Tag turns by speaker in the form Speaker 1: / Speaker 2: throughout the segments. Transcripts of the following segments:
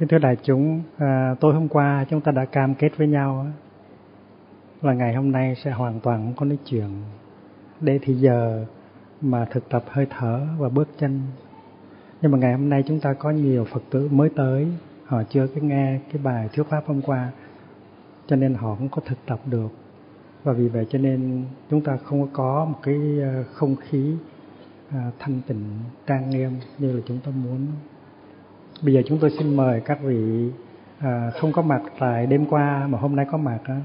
Speaker 1: Kính thưa đại chúng, à, tối hôm qua chúng ta đã cam kết với nhau là ngày hôm nay sẽ hoàn toàn không có nói chuyện. Đây thì giờ mà thực tập hơi thở và bước chân. Nhưng mà ngày hôm nay chúng ta có nhiều Phật tử mới tới, họ chưa có nghe cái bài thuyết pháp hôm qua, cho nên họ không có thực tập được. Và vì vậy cho nên chúng ta không có một cái à, không khí à, thanh tịnh trang nghiêm như là chúng ta muốn bây giờ chúng tôi xin mời các vị à, không có mặt tại đêm qua mà hôm nay có mặt á,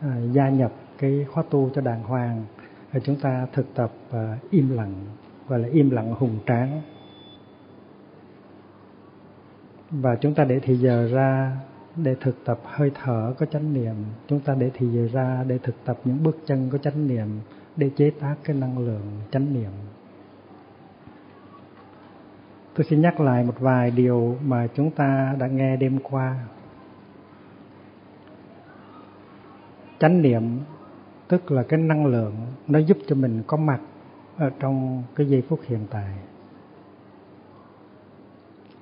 Speaker 1: à, gia nhập cái khóa tu cho đàng hoàng. Để chúng ta thực tập à, im lặng gọi là im lặng hùng tráng. Và chúng ta để thì giờ ra để thực tập hơi thở có chánh niệm. Chúng ta để thì giờ ra để thực tập những bước chân có chánh niệm để chế tác cái năng lượng chánh niệm. Tôi xin nhắc lại một vài điều mà chúng ta đã nghe đêm qua. Chánh niệm tức là cái năng lượng nó giúp cho mình có mặt ở trong cái giây phút hiện tại.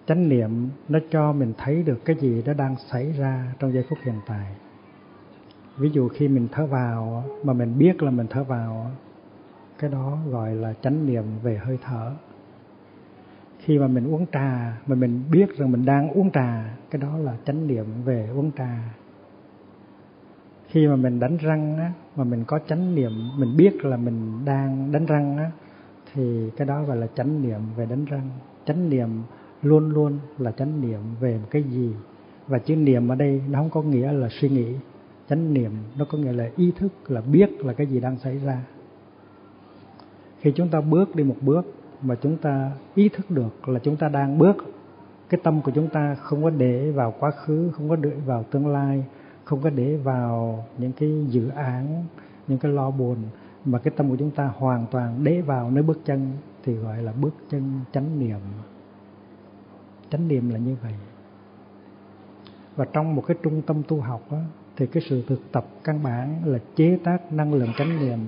Speaker 1: Chánh niệm nó cho mình thấy được cái gì đó đang xảy ra trong giây phút hiện tại. Ví dụ khi mình thở vào mà mình biết là mình thở vào, cái đó gọi là chánh niệm về hơi thở khi mà mình uống trà, mà mình biết rằng mình đang uống trà, cái đó là chánh niệm về uống trà. Khi mà mình đánh răng á, mà mình có chánh niệm, mình biết là mình đang đánh răng á, thì cái đó gọi là chánh niệm về đánh răng. Chánh niệm luôn luôn là chánh niệm về một cái gì. Và chữ niệm ở đây nó không có nghĩa là suy nghĩ. Chánh niệm nó có nghĩa là ý thức là biết là cái gì đang xảy ra. Khi chúng ta bước đi một bước mà chúng ta ý thức được là chúng ta đang bước. Cái tâm của chúng ta không có để vào quá khứ không có để vào tương lai không có để vào những cái dự án những cái lo buồn mà cái tâm của chúng ta hoàn toàn để vào nơi bước chân thì gọi là bước chân chánh niệm. Chánh niệm là như vậy. Và trong một cái trung tâm tu học đó, thì cái sự thực tập căn bản là chế tác năng lượng chánh niệm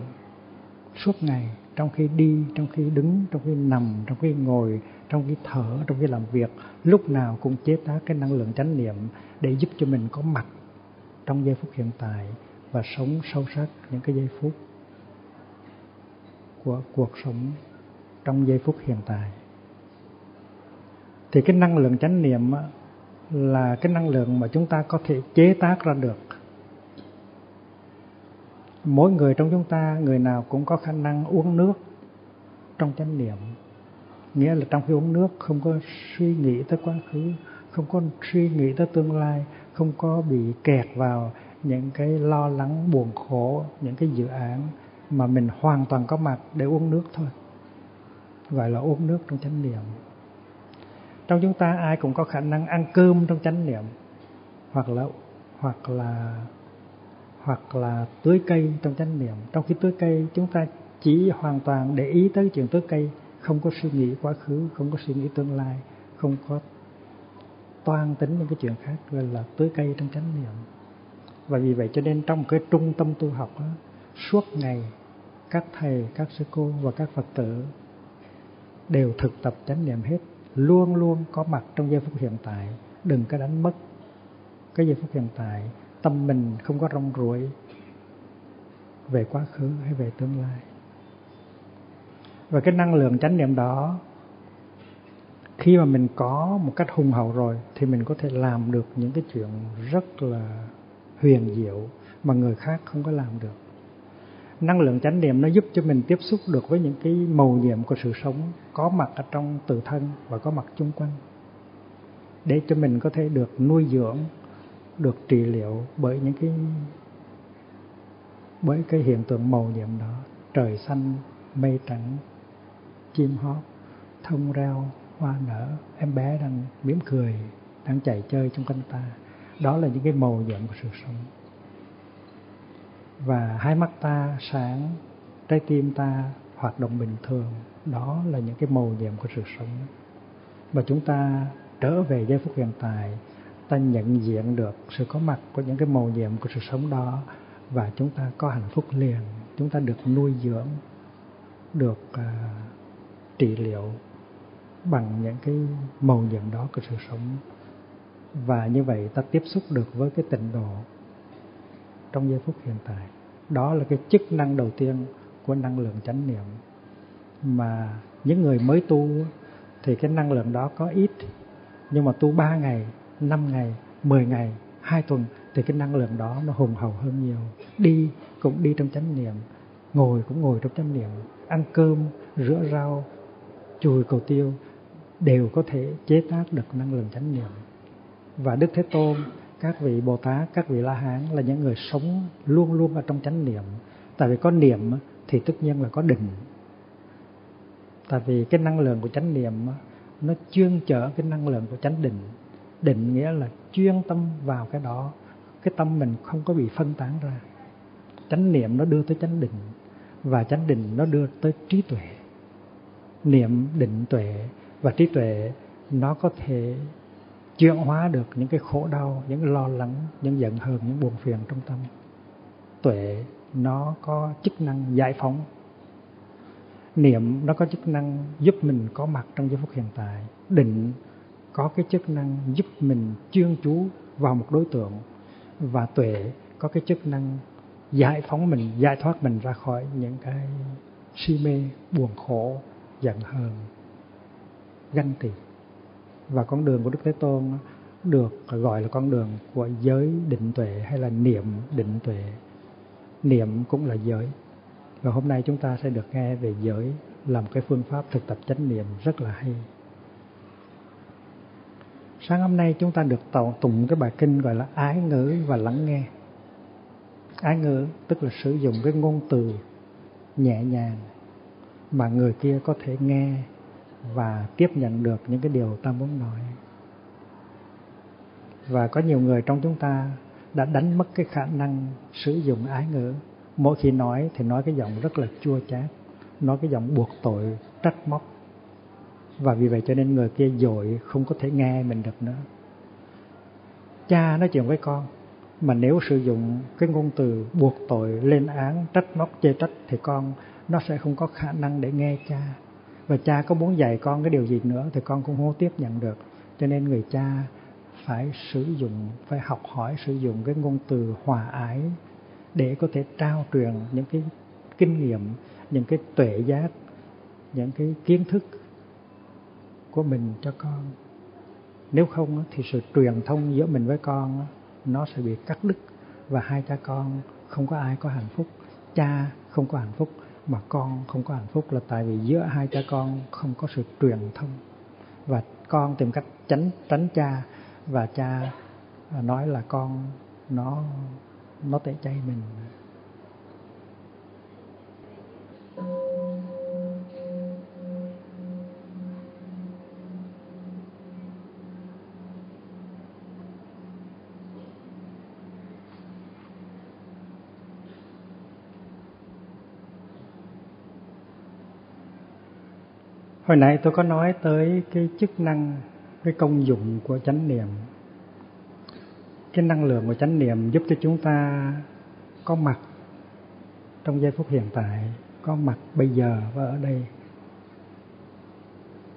Speaker 1: suốt ngày trong khi đi, trong khi đứng, trong khi nằm, trong khi ngồi, trong khi thở, trong khi làm việc, lúc nào cũng chế tác cái năng lượng chánh niệm để giúp cho mình có mặt trong giây phút hiện tại và sống sâu sắc những cái giây phút của cuộc sống trong giây phút hiện tại. Thì cái năng lượng chánh niệm là cái năng lượng mà chúng ta có thể chế tác ra được mỗi người trong chúng ta, người nào cũng có khả năng uống nước trong chánh niệm. Nghĩa là trong khi uống nước, không có suy nghĩ tới quá khứ, không có suy nghĩ tới tương lai, không có bị kẹt vào những cái lo lắng, buồn khổ, những cái dự án mà mình hoàn toàn có mặt để uống nước thôi. Gọi là uống nước trong chánh niệm. Trong chúng ta ai cũng có khả năng ăn cơm trong chánh niệm, hoặc là hoặc là hoặc là tưới cây trong chánh niệm. Trong khi tưới cây chúng ta chỉ hoàn toàn để ý tới chuyện tưới cây không có suy nghĩ quá khứ không có suy nghĩ tương lai không có toan tính những cái chuyện khác gọi là tưới cây trong chánh niệm. Và vì vậy cho nên trong cái trung tâm tu học đó, suốt ngày các thầy các sư cô và các phật tử đều thực tập chánh niệm hết luôn luôn có mặt trong giây phút hiện tại đừng có đánh mất cái giây phút hiện tại tâm mình không có rong ruổi về quá khứ hay về tương lai. Và cái năng lượng chánh niệm đó, khi mà mình có một cách hùng hậu rồi, thì mình có thể làm được những cái chuyện rất là huyền diệu mà người khác không có làm được. Năng lượng chánh niệm nó giúp cho mình tiếp xúc được với những cái màu nhiệm của sự sống có mặt ở trong tự thân và có mặt chung quanh, để cho mình có thể được nuôi dưỡng được trị liệu bởi những cái, bởi cái hiện tượng màu nhiệm đó. Trời xanh, mây trắng, chim hót, thông reo, hoa nở. Em bé đang mỉm cười, đang chạy chơi trong canh ta. Đó là những cái màu nhiệm của sự sống. Và hai mắt ta sáng, trái tim ta hoạt động bình thường. Đó là những cái màu nhiệm của sự sống. Và chúng ta trở về giây phút hiện tại ta nhận diện được sự có mặt của những cái màu nhiệm của sự sống đó và chúng ta có hạnh phúc liền. Chúng ta được nuôi dưỡng được uh, trị liệu bằng những cái màu nhiệm đó của sự sống. Và như vậy ta tiếp xúc được với cái tịnh độ trong giây phút hiện tại. Đó là cái chức năng đầu tiên của năng lượng chánh niệm. Mà những người mới tu thì cái năng lượng đó có ít nhưng mà tu ba ngày, 5 ngày, 10 ngày, 2 tuần thì cái năng lượng đó nó hùng hậu hơn nhiều. Đi cũng đi trong chánh niệm, ngồi cũng ngồi trong chánh niệm, ăn cơm, rửa rau, chùi cầu tiêu đều có thể chế tác được năng lượng chánh niệm. Và Đức Thế Tôn, các vị Bồ Tát, các vị La Hán là những người sống luôn luôn ở trong chánh niệm. Tại vì có niệm thì tất nhiên là có định. Tại vì cái năng lượng của chánh niệm nó chuyên chở cái năng lượng của chánh định. Định nghĩa là chuyên tâm vào cái đó, cái tâm mình không có bị phân tán ra. Chánh niệm nó đưa tới chánh định và chánh định nó đưa tới trí tuệ. Niệm định tuệ và trí tuệ nó có thể chuyển hóa được những cái khổ đau, những lo lắng, những giận hờn, những buồn phiền trong tâm. Tuệ nó có chức năng giải phóng. Niệm nó có chức năng giúp mình có mặt trong giây phút hiện tại. Định có cái chức năng giúp mình chuyên chú vào một đối tượng. Và tuệ có cái chức năng giải phóng mình, giải thoát mình ra khỏi những cái si mê, buồn khổ, giận hờn, ganh tị và con đường của Đức Thế Tôn được gọi là con đường của giới định tuệ hay là niệm định tuệ. Niệm cũng là giới. Và hôm nay chúng ta sẽ được nghe về giới là một cái phương pháp thực tập chánh niệm rất là hay. Sáng hôm nay chúng ta được tụng cái bài kinh gọi là ái ngữ và lắng nghe. Ái ngữ tức là sử dụng cái ngôn từ nhẹ nhàng mà người kia có thể nghe và tiếp nhận được những cái điều ta muốn nói. Và có nhiều người trong chúng ta đã đánh mất cái khả năng sử dụng ái ngữ. Mỗi khi nói thì nói cái giọng rất là chua chát, nói cái giọng buộc tội, trách móc và vì vậy cho nên người kia dội không có thể nghe mình được nữa. Cha nói chuyện với con, mà nếu sử dụng cái ngôn từ buộc tội lên án, trách móc, chê trách thì con, nó sẽ không có khả năng để nghe cha. Và cha có muốn dạy con cái điều gì nữa thì con cũng không tiếp nhận được. Cho nên người cha phải sử dụng, phải học hỏi sử dụng cái ngôn từ hòa ái để có thể trao truyền những cái kinh nghiệm, những cái tuệ giác, những cái kiến thức của mình cho con. Nếu không thì sự truyền thông giữa mình với con nó sẽ bị cắt đứt và hai cha con không có ai có hạnh phúc. Cha không có hạnh phúc mà con không có hạnh phúc là tại vì giữa hai cha con không có sự truyền thông. Và con tìm cách tránh tránh cha và cha nói là con, nó nó tẩy chay mình. Hồi nãy tôi có nói tới cái chức năng, cái công dụng của chánh niệm. Cái năng lượng của chánh niệm giúp cho chúng ta có mặt trong giây phút hiện tại, có mặt bây giờ và ở đây.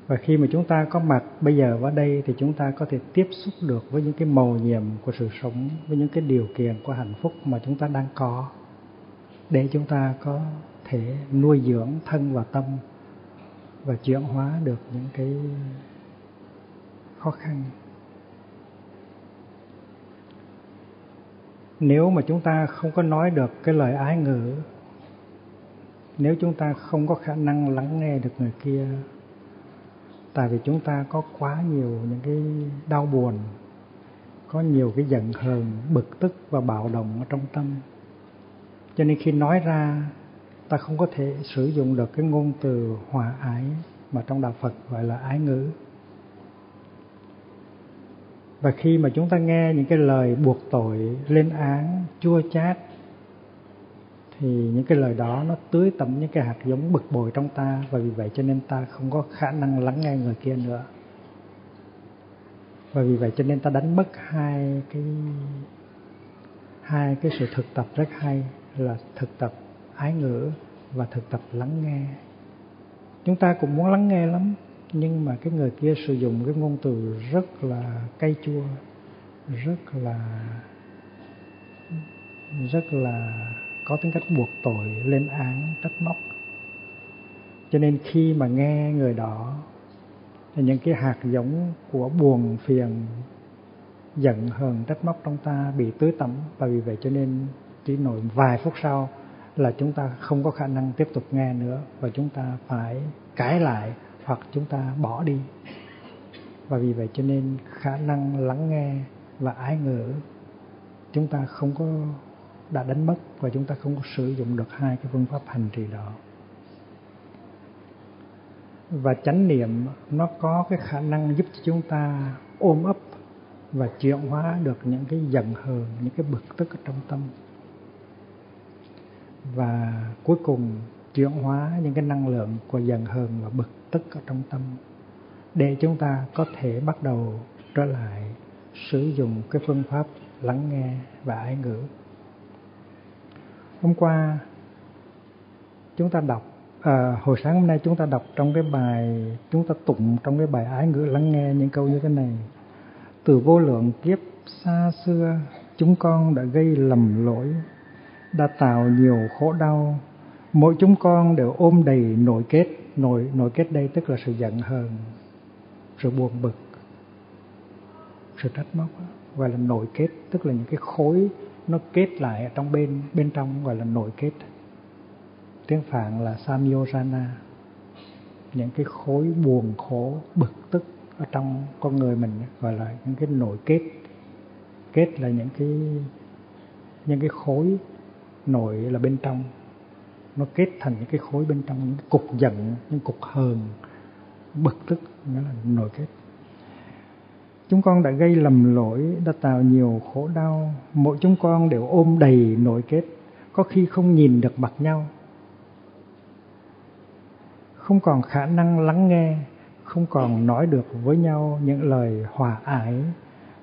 Speaker 1: Và khi mà chúng ta có mặt bây giờ và ở đây thì chúng ta có thể tiếp xúc được với những cái màu nhiệm của sự sống, với những cái điều kiện của hạnh phúc mà chúng ta đang có, để chúng ta có thể nuôi dưỡng thân và tâm và chuyển hóa được những cái khó khăn. Nếu mà chúng ta không có nói được cái lời ái ngữ, nếu chúng ta không có khả năng lắng nghe được người kia, tại vì chúng ta có quá nhiều những cái đau buồn, có nhiều cái giận hờn, bực tức và bạo động ở trong tâm. Cho nên khi nói ra ta không có thể sử dụng được cái ngôn từ hòa ái mà trong đạo Phật gọi là ái ngữ. Và khi mà chúng ta nghe những cái lời buộc tội, lên án, chua chát thì những cái lời đó nó tưới tẩm những cái hạt giống bực bội trong ta và vì vậy cho nên ta không có khả năng lắng nghe người kia nữa. Và vì vậy cho nên ta đánh mất hai cái hai cái sự thực tập rất hay là thực tập ái ngữ và thực tập lắng nghe. Chúng ta cũng muốn lắng nghe lắm, nhưng mà cái người kia sử dụng cái ngôn từ rất là cay chua, rất là rất là có tính cách buộc tội, lên án, trách móc. Cho nên khi mà nghe người đó, thì những cái hạt giống của buồn, phiền, giận, hờn, trách móc trong ta bị tưới tẩm. Và vì vậy cho nên chỉ nổi vài phút sau là chúng ta không có khả năng tiếp tục nghe nữa và chúng ta phải cãi lại hoặc chúng ta bỏ đi. Và vì vậy cho nên khả năng lắng nghe và ái ngữ chúng ta không có đã đánh mất và chúng ta không có sử dụng được hai cái phương pháp hành trì đó. Và chánh niệm nó có cái khả năng giúp cho chúng ta ôm ấp và chuyển hóa được những cái giận hờn, những cái bực tức ở trong tâm và cuối cùng chuyển hóa những cái năng lượng của giận hờn và bực tức ở trong tâm để chúng ta có thể bắt đầu trở lại sử dụng cái phương pháp lắng nghe và ái ngữ. Hôm qua chúng ta đọc à, hồi sáng hôm nay chúng ta đọc trong cái bài chúng ta tụng trong cái bài ái ngữ lắng nghe những câu như thế này. Từ vô lượng kiếp xa xưa chúng con đã gây lầm lỗi đã tạo nhiều khổ đau. Mỗi chúng con đều ôm đầy nội kết, nội nội kết đây tức là sự giận hờn, sự buồn bực, sự trách móc, gọi là nội kết, tức là những cái khối nó kết lại ở trong bên bên trong gọi là nội kết. Tiếng phạn là samyojana những cái khối buồn khổ, bực tức ở trong con người mình, gọi là những cái nội kết. Kết là những cái những cái khối nội là bên trong. Nó kết thành những cái khối bên trong, những cục giận, những cục hờn, bực tức, nghĩa là nội kết. Chúng con đã gây lầm lỗi, đã tạo nhiều khổ đau. Mỗi chúng con đều ôm đầy nội kết, có khi không nhìn được mặt nhau. Không còn khả năng lắng nghe, không còn nói được với nhau những lời hòa ái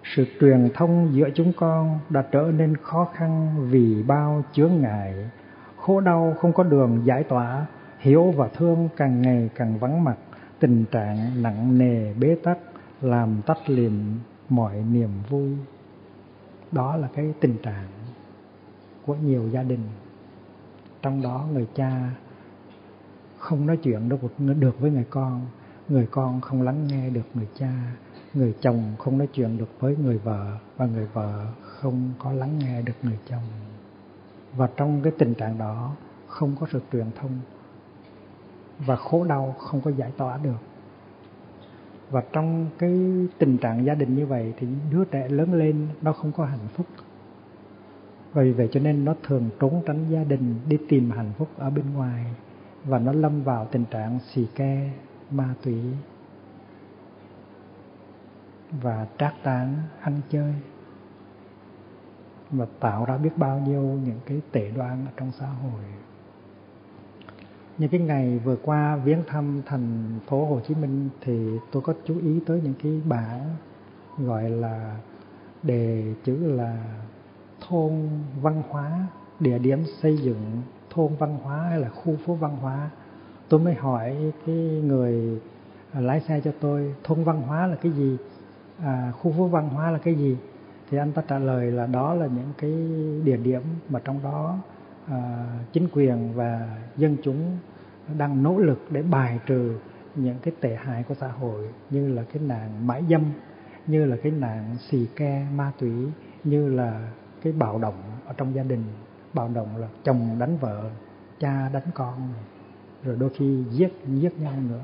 Speaker 1: sự truyền thông giữa chúng con đã trở nên khó khăn vì bao chướng ngại. Khổ đau không có đường giải tỏa hiểu và thương càng ngày càng vắng mặt. Tình trạng nặng nề bế tắc làm tắt liền mọi niềm vui. Đó là cái tình trạng của nhiều gia đình. Trong đó người cha không nói chuyện được được với người con. Người con không lắng nghe được người cha người chồng không nói chuyện được với người vợ và người vợ không có lắng nghe được người chồng. Và trong cái tình trạng đó, không có sự truyền thông và khổ đau không có giải tỏa được. Và trong cái tình trạng gia đình như vậy thì đứa trẻ lớn lên nó không có hạnh phúc. Vì vậy cho nên nó thường trốn tránh gia đình đi tìm hạnh phúc ở bên ngoài và nó lâm vào tình trạng xì ke, ma túy và trác tán ăn chơi. Và tạo ra biết bao nhiêu những cái tệ đoan ở trong xã hội. Những cái ngày vừa qua, viếng thăm thành phố Hồ Chí Minh thì tôi có chú ý tới những cái bảng gọi là đề chữ là thôn văn hóa, địa điểm xây dựng thôn văn hóa hay là khu phố văn hóa. Tôi mới hỏi cái người lái xe cho tôi, thôn văn hóa là cái gì? À, khu phố văn hóa là cái gì? Thì anh ta trả lời là đó là những cái địa điểm mà trong đó à, chính quyền và dân chúng đang nỗ lực để bài trừ những cái tệ hại của xã hội như là cái nạn mãi dâm như là cái nạn xì ke ma túy như là cái bạo động ở trong gia đình bạo động là chồng đánh vợ cha đánh con rồi đôi khi giết giết nhau nữa.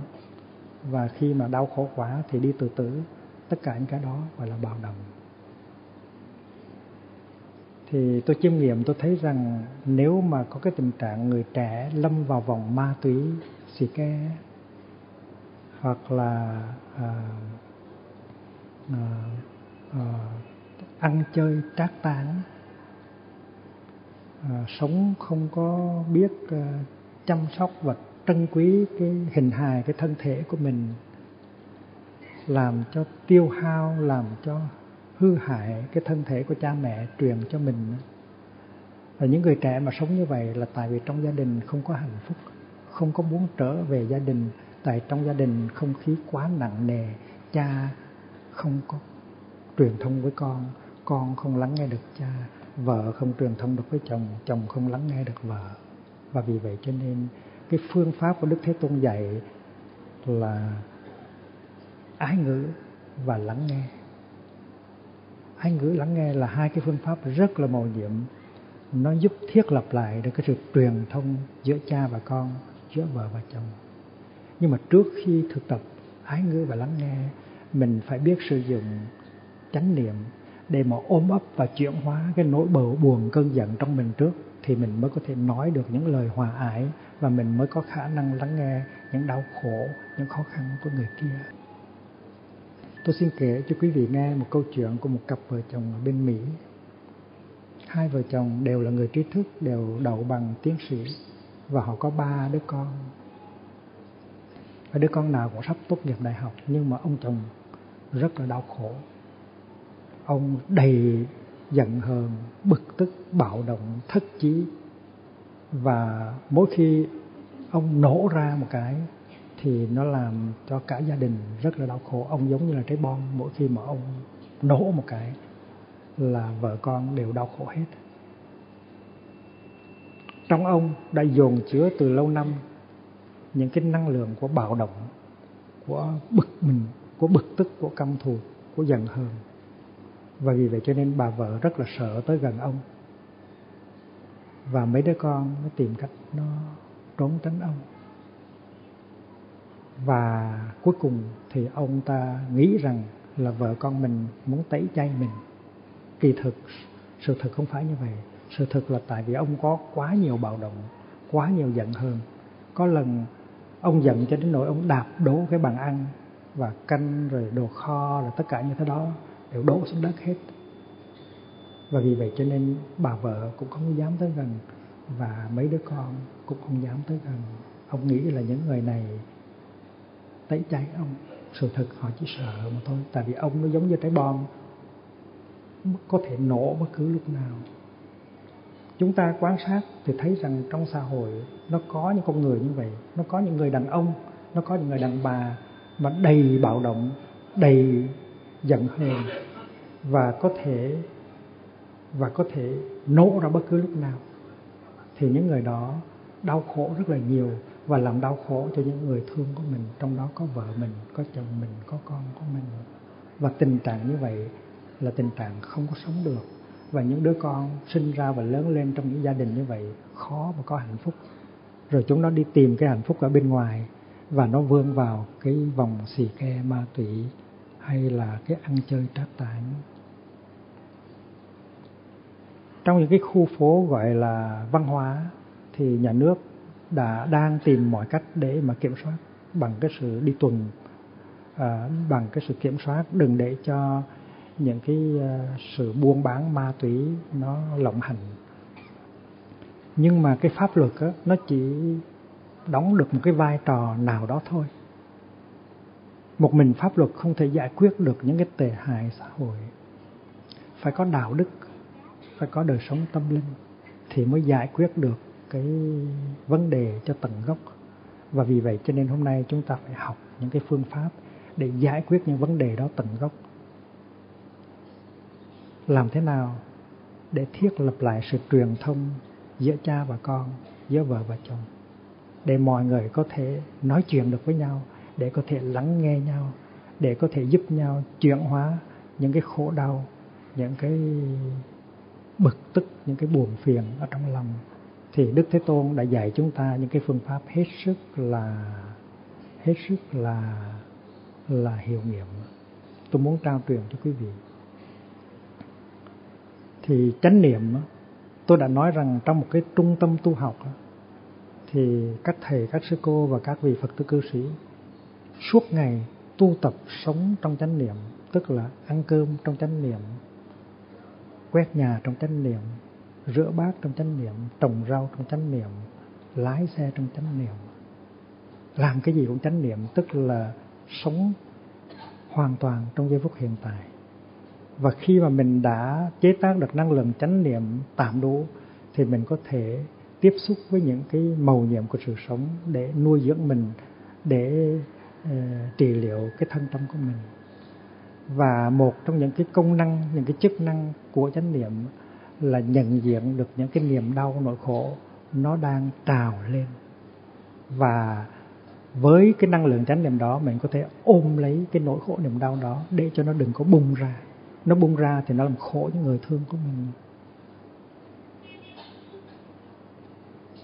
Speaker 1: Và khi mà đau khổ quá thì đi tự tử tất cả những cái đó gọi là bạo động. Thì tôi chiêm nghiệm tôi thấy rằng nếu mà có cái tình trạng người trẻ lâm vào vòng ma túy xì ke hoặc là à, à, à, ăn chơi trác tán à, sống không có biết à, chăm sóc và trân quý cái hình hài cái thân thể của mình làm cho tiêu hao, làm cho hư hại cái thân thể của cha mẹ, truyền cho mình. Và những người trẻ mà sống như vậy là tại vì trong gia đình không có hạnh phúc, không có muốn trở về gia đình. Tại trong gia đình không khí quá nặng nề, cha không có truyền thông với con con không lắng nghe được cha, vợ không truyền thông được với chồng chồng không lắng nghe được vợ. Và vì vậy cho nên cái phương pháp của đức thế tôn dạy là ái ngữ và lắng nghe. Ái ngữ, lắng nghe là hai cái phương pháp rất là màu nhiệm. Nó giúp thiết lập lại được cái sự truyền thông giữa cha và con, giữa vợ và chồng. Nhưng mà trước khi thực tập ái ngữ và lắng nghe, mình phải biết sử dụng chánh niệm để mà ôm ấp và chuyển hóa cái nỗi bầu buồn cơn giận trong mình trước, thì mình mới có thể nói được những lời hòa ái và mình mới có khả năng lắng nghe những đau khổ, những khó khăn của người kia tôi xin kể cho quý vị nghe một câu chuyện của một cặp vợ chồng ở bên mỹ. Hai vợ chồng đều là người trí thức, đều đậu bằng tiến sĩ, và họ có ba đứa con. Và đứa con nào cũng sắp tốt nghiệp đại học, nhưng mà ông chồng rất là đau khổ. Ông đầy giận hờn, bực tức, bạo động, thất chí. Và mỗi khi ông nổ ra một cái thì nó làm cho cả gia đình rất là đau khổ. Ông giống như là trái bom, mỗi khi mà ông nổ một cái là vợ con đều đau khổ hết. Trong ông đã dồn chứa từ lâu năm những cái năng lượng của bạo động, của bực mình, của bực tức, của căm thù, của giận hờn. Và vì vậy cho nên bà vợ rất là sợ tới gần ông. Và mấy đứa con nó tìm cách nó trốn tránh ông và cuối cùng thì ông ta nghĩ rằng là vợ con mình muốn tẩy chay mình. Kỳ thực, sự thật không phải như vậy. Sự thật là tại vì ông có quá nhiều bạo động, quá nhiều giận hơn có lần ông giận cho đến nỗi ông đạp đổ cái bàn ăn và canh rồi đồ kho rồi tất cả như thế đó đều đổ xuống đất hết. Và vì vậy cho nên bà vợ cũng không dám tới gần và mấy đứa con cũng không dám tới gần. Ông nghĩ là những người này tẩy chay ông. Sự thật họ chỉ sợ mà thôi, tại vì ông nó giống như trái bom. Có thể nổ bất cứ lúc nào. Chúng ta quan sát thì thấy rằng trong xã hội nó có những con người như vậy, nó có những người đàn ông, nó có những người đàn bà mà đầy bạo động, đầy giận hờn và có thể, và có thể nổ ra bất cứ lúc nào. Thì những người đó đau khổ rất là nhiều và làm đau khổ cho những người thương của mình, trong đó có vợ mình, có chồng mình, có con của mình. Và tình trạng như vậy là tình trạng không có sống được. Và những đứa con sinh ra và lớn lên trong những gia đình như vậy khó mà có hạnh phúc. Rồi chúng nó đi tìm cái hạnh phúc ở bên ngoài và nó vươn vào cái vòng xì ke ma túy hay là cái ăn chơi trác tán. Trong những cái khu phố gọi là văn hóa thì nhà nước đã đang tìm mọi cách để mà kiểm soát bằng cái sự đi tuần à, bằng cái sự kiểm soát. Đừng để cho những cái uh, sự buôn bán ma túy nó lộng hành. Nhưng mà cái pháp luật á, nó chỉ đóng được một cái vai trò nào đó thôi. Một mình pháp luật không thể giải quyết được những cái tệ hại xã hội. Phải có đạo đức phải có đời sống tâm linh thì mới giải quyết được cái vấn đề cho tận gốc. Và vì vậy cho nên hôm nay chúng ta phải học những cái phương pháp để giải quyết những vấn đề đó tận gốc. Làm thế nào để thiết lập lại sự truyền thông giữa cha và con, giữa vợ và chồng? Để mọi người có thể nói chuyện được với nhau, để có thể lắng nghe nhau, để có thể giúp nhau chuyển hóa những cái khổ đau, những cái bực tức, những cái buồn phiền ở trong lòng thì đức thế tôn đã dạy chúng ta những cái phương pháp hết sức là, hết sức là là hiệu nghiệm. Tôi muốn trao truyền cho quý vị. Thì chánh niệm, tôi đã nói rằng trong một cái trung tâm tu học, thì các thầy, các sư cô và các vị phật tử cư sĩ suốt ngày tu tập sống trong chánh niệm, tức là ăn cơm trong chánh niệm, quét nhà trong chánh niệm rửa bát trong chánh niệm trồng rau trong chánh niệm lái xe trong chánh niệm. Làm cái gì cũng chánh niệm tức là sống hoàn toàn trong giây phút hiện tại. Và khi mà mình đã chế tác được năng lượng chánh niệm tạm đủ thì mình có thể tiếp xúc với những cái màu nhiệm của sự sống để nuôi dưỡng mình để uh, trị liệu cái thân tâm của mình. Và một trong những cái công năng những cái chức năng của chánh niệm là nhận diện được những cái niềm đau, nỗi khổ nó đang trào lên. Và với cái năng lượng chánh niệm đó, mình có thể ôm lấy cái nỗi khổ, niềm đau đó để cho nó đừng có bung ra. Nó bung ra thì nó làm khổ những người thương của mình.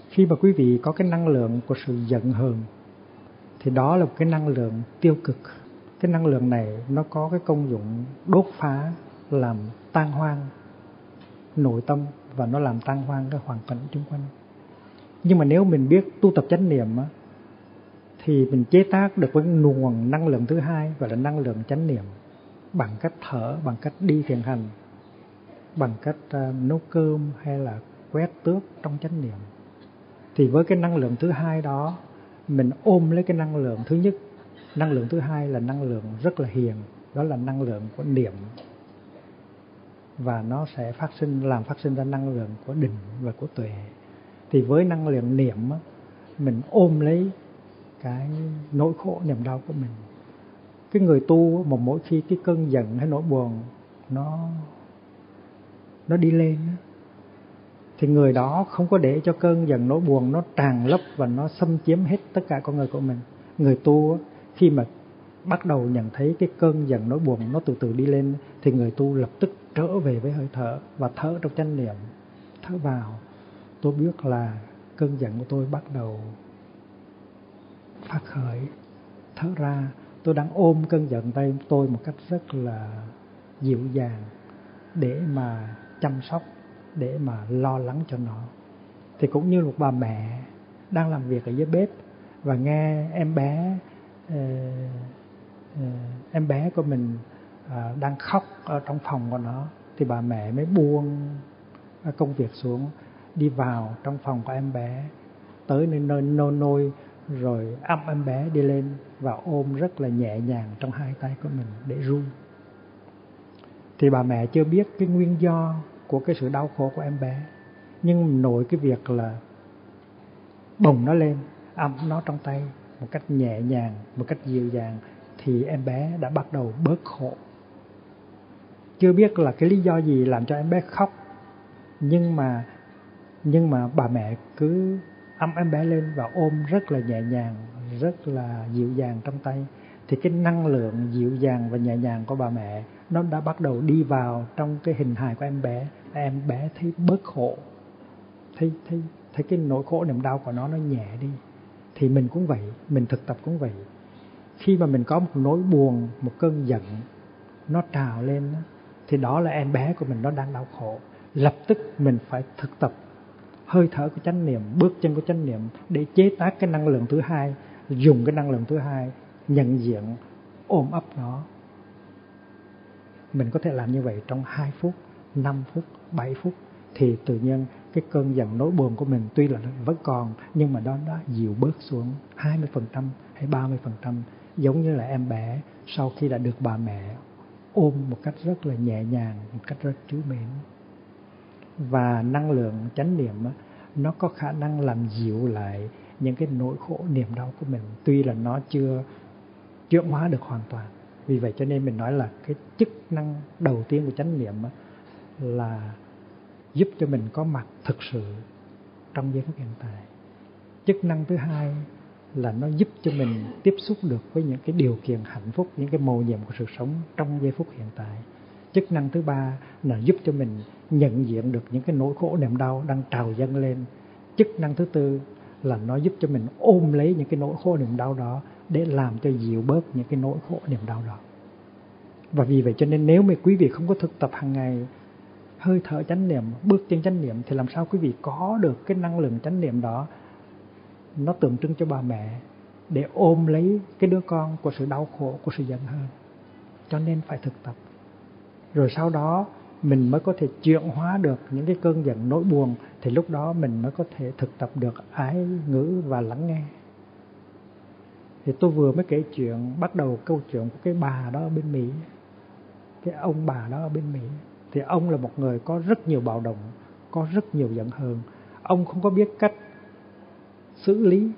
Speaker 1: Khi mà quý vị có cái năng lượng của sự giận hờn, thì đó là một cái năng lượng tiêu cực. Cái năng lượng này nó có cái công dụng đốt phá, làm tan hoang nội tâm và nó làm tan hoang cái hoàn cảnh xung quanh. Nhưng mà nếu mình biết tu tập chánh niệm á, thì mình chế tác được với nguồn năng lượng thứ hai gọi là năng lượng chánh niệm bằng cách thở bằng cách đi thiền hành bằng cách à, nấu cơm hay là quét tước trong chánh niệm. Thì với cái năng lượng thứ hai đó mình ôm lấy cái năng lượng thứ nhất. Năng lượng thứ hai là năng lượng rất là hiền đó là năng lượng của niệm và nó sẽ phát sinh, làm phát sinh ra năng lượng của định và của tuệ. Thì với năng lượng niệm mình ôm lấy cái nỗi khổ niềm đau của mình. Cái người tu mà mỗi khi cái cơn giận hay nỗi buồn nó nó đi lên thì người đó không có để cho cơn giận, nỗi buồn nó tràn lấp và nó xâm chiếm hết tất cả con người của mình. Người tu khi mà bắt đầu nhận thấy cái cơn giận nỗi buồn, nó từ từ đi lên, thì người tu lập tức trở về với hơi thở và thở trong chánh niệm, thở vào. Tôi biết là cơn giận của tôi bắt đầu phát khởi, thở ra. Tôi đang ôm cơn giận tay tôi một cách rất là dịu dàng để mà chăm sóc, để mà lo lắng cho nó. Thì cũng như một bà mẹ đang làm việc ở dưới bếp và nghe em bé ờ, Ừ, em bé của mình à, đang khóc ở trong phòng của nó, thì bà mẹ mới buông công việc xuống, đi vào trong phòng của em bé, tới nơi nơi nô nôi, rồi ấm em bé đi lên và ôm rất là nhẹ nhàng trong hai tay của mình để ru. Thì bà mẹ chưa biết cái nguyên do của cái sự đau khổ của em bé, nhưng nổi cái việc là bồng nó lên, ấm nó trong tay một cách nhẹ nhàng, một cách dịu dàng thì em bé đã bắt đầu bớt khổ. Chưa biết là cái lý do gì làm cho em bé khóc, nhưng mà nhưng mà bà mẹ cứ ấm em bé lên và ôm rất là nhẹ nhàng, rất là dịu dàng trong tay. Thì cái năng lượng dịu dàng và nhẹ nhàng của bà mẹ, nó đã bắt đầu đi vào trong cái hình hài của em bé. Em bé thấy bớt khổ. Thấy thấy thấy cái nỗi khổ niềm đau của nó nó nhẹ đi. Thì mình cũng vậy, mình thực tập cũng vậy khi mà mình có một nỗi buồn, một cơn giận, nó trào lên thì đó là em bé của mình nó đang đau khổ. Lập tức mình phải thực tập hơi thở của chánh niệm, bước chân của chánh niệm để chế tác cái năng lượng thứ hai, dùng cái năng lượng thứ hai nhận diện, ôm ấp nó. Mình có thể làm như vậy trong 2 phút 5 phút 7 phút. Thì tự nhiên cái cơn giận, nỗi buồn của mình tuy là vẫn còn, nhưng mà đó đã dịu bớt xuống 20% hay 30% giống như là em bé, sau khi đã được bà mẹ ôm một cách rất là nhẹ nhàng, một cách rất trú mến. Và năng lượng chánh niệm nó có khả năng làm dịu lại những cái nỗi khổ, niềm đau của mình. Tuy là nó chưa chuyển hóa được hoàn toàn. Vì vậy cho nên mình nói là cái chức năng đầu tiên của chánh niệm là giúp cho mình có mặt thực sự trong giây phút hiện tại. Chức năng thứ hai là nó giúp cho mình tiếp xúc được với những cái điều kiện hạnh phúc, những cái màu nhiệm của sự sống trong giây phút hiện tại. Chức năng thứ ba là giúp cho mình nhận diện được những cái nỗi khổ niềm đau đang trào dâng lên. Chức năng thứ tư là nó giúp cho mình ôm lấy những cái nỗi khổ niềm đau đó để làm cho dịu bớt những cái nỗi khổ niềm đau đó. Và vì vậy cho nên nếu mà quý vị không có thực tập hàng ngày, hơi thở chánh niệm, bước chân chánh niệm thì làm sao quý vị có được cái năng lượng chánh niệm đó nó tượng trưng cho bà mẹ để ôm lấy cái đứa con của sự đau khổ, của sự giận hờn. Cho nên phải thực tập. Rồi sau đó, mình mới có thể chuyển hóa được những cái cơn giận nỗi buồn, thì lúc đó mình mới có thể thực tập được ái ngữ và lắng nghe. Thì tôi vừa mới kể chuyện, bắt đầu câu chuyện của cái bà đó ở bên Mỹ, cái ông bà đó ở bên Mỹ. Thì ông là một người có rất nhiều bạo động, có rất nhiều giận hờn. Ông không có biết cách xử lý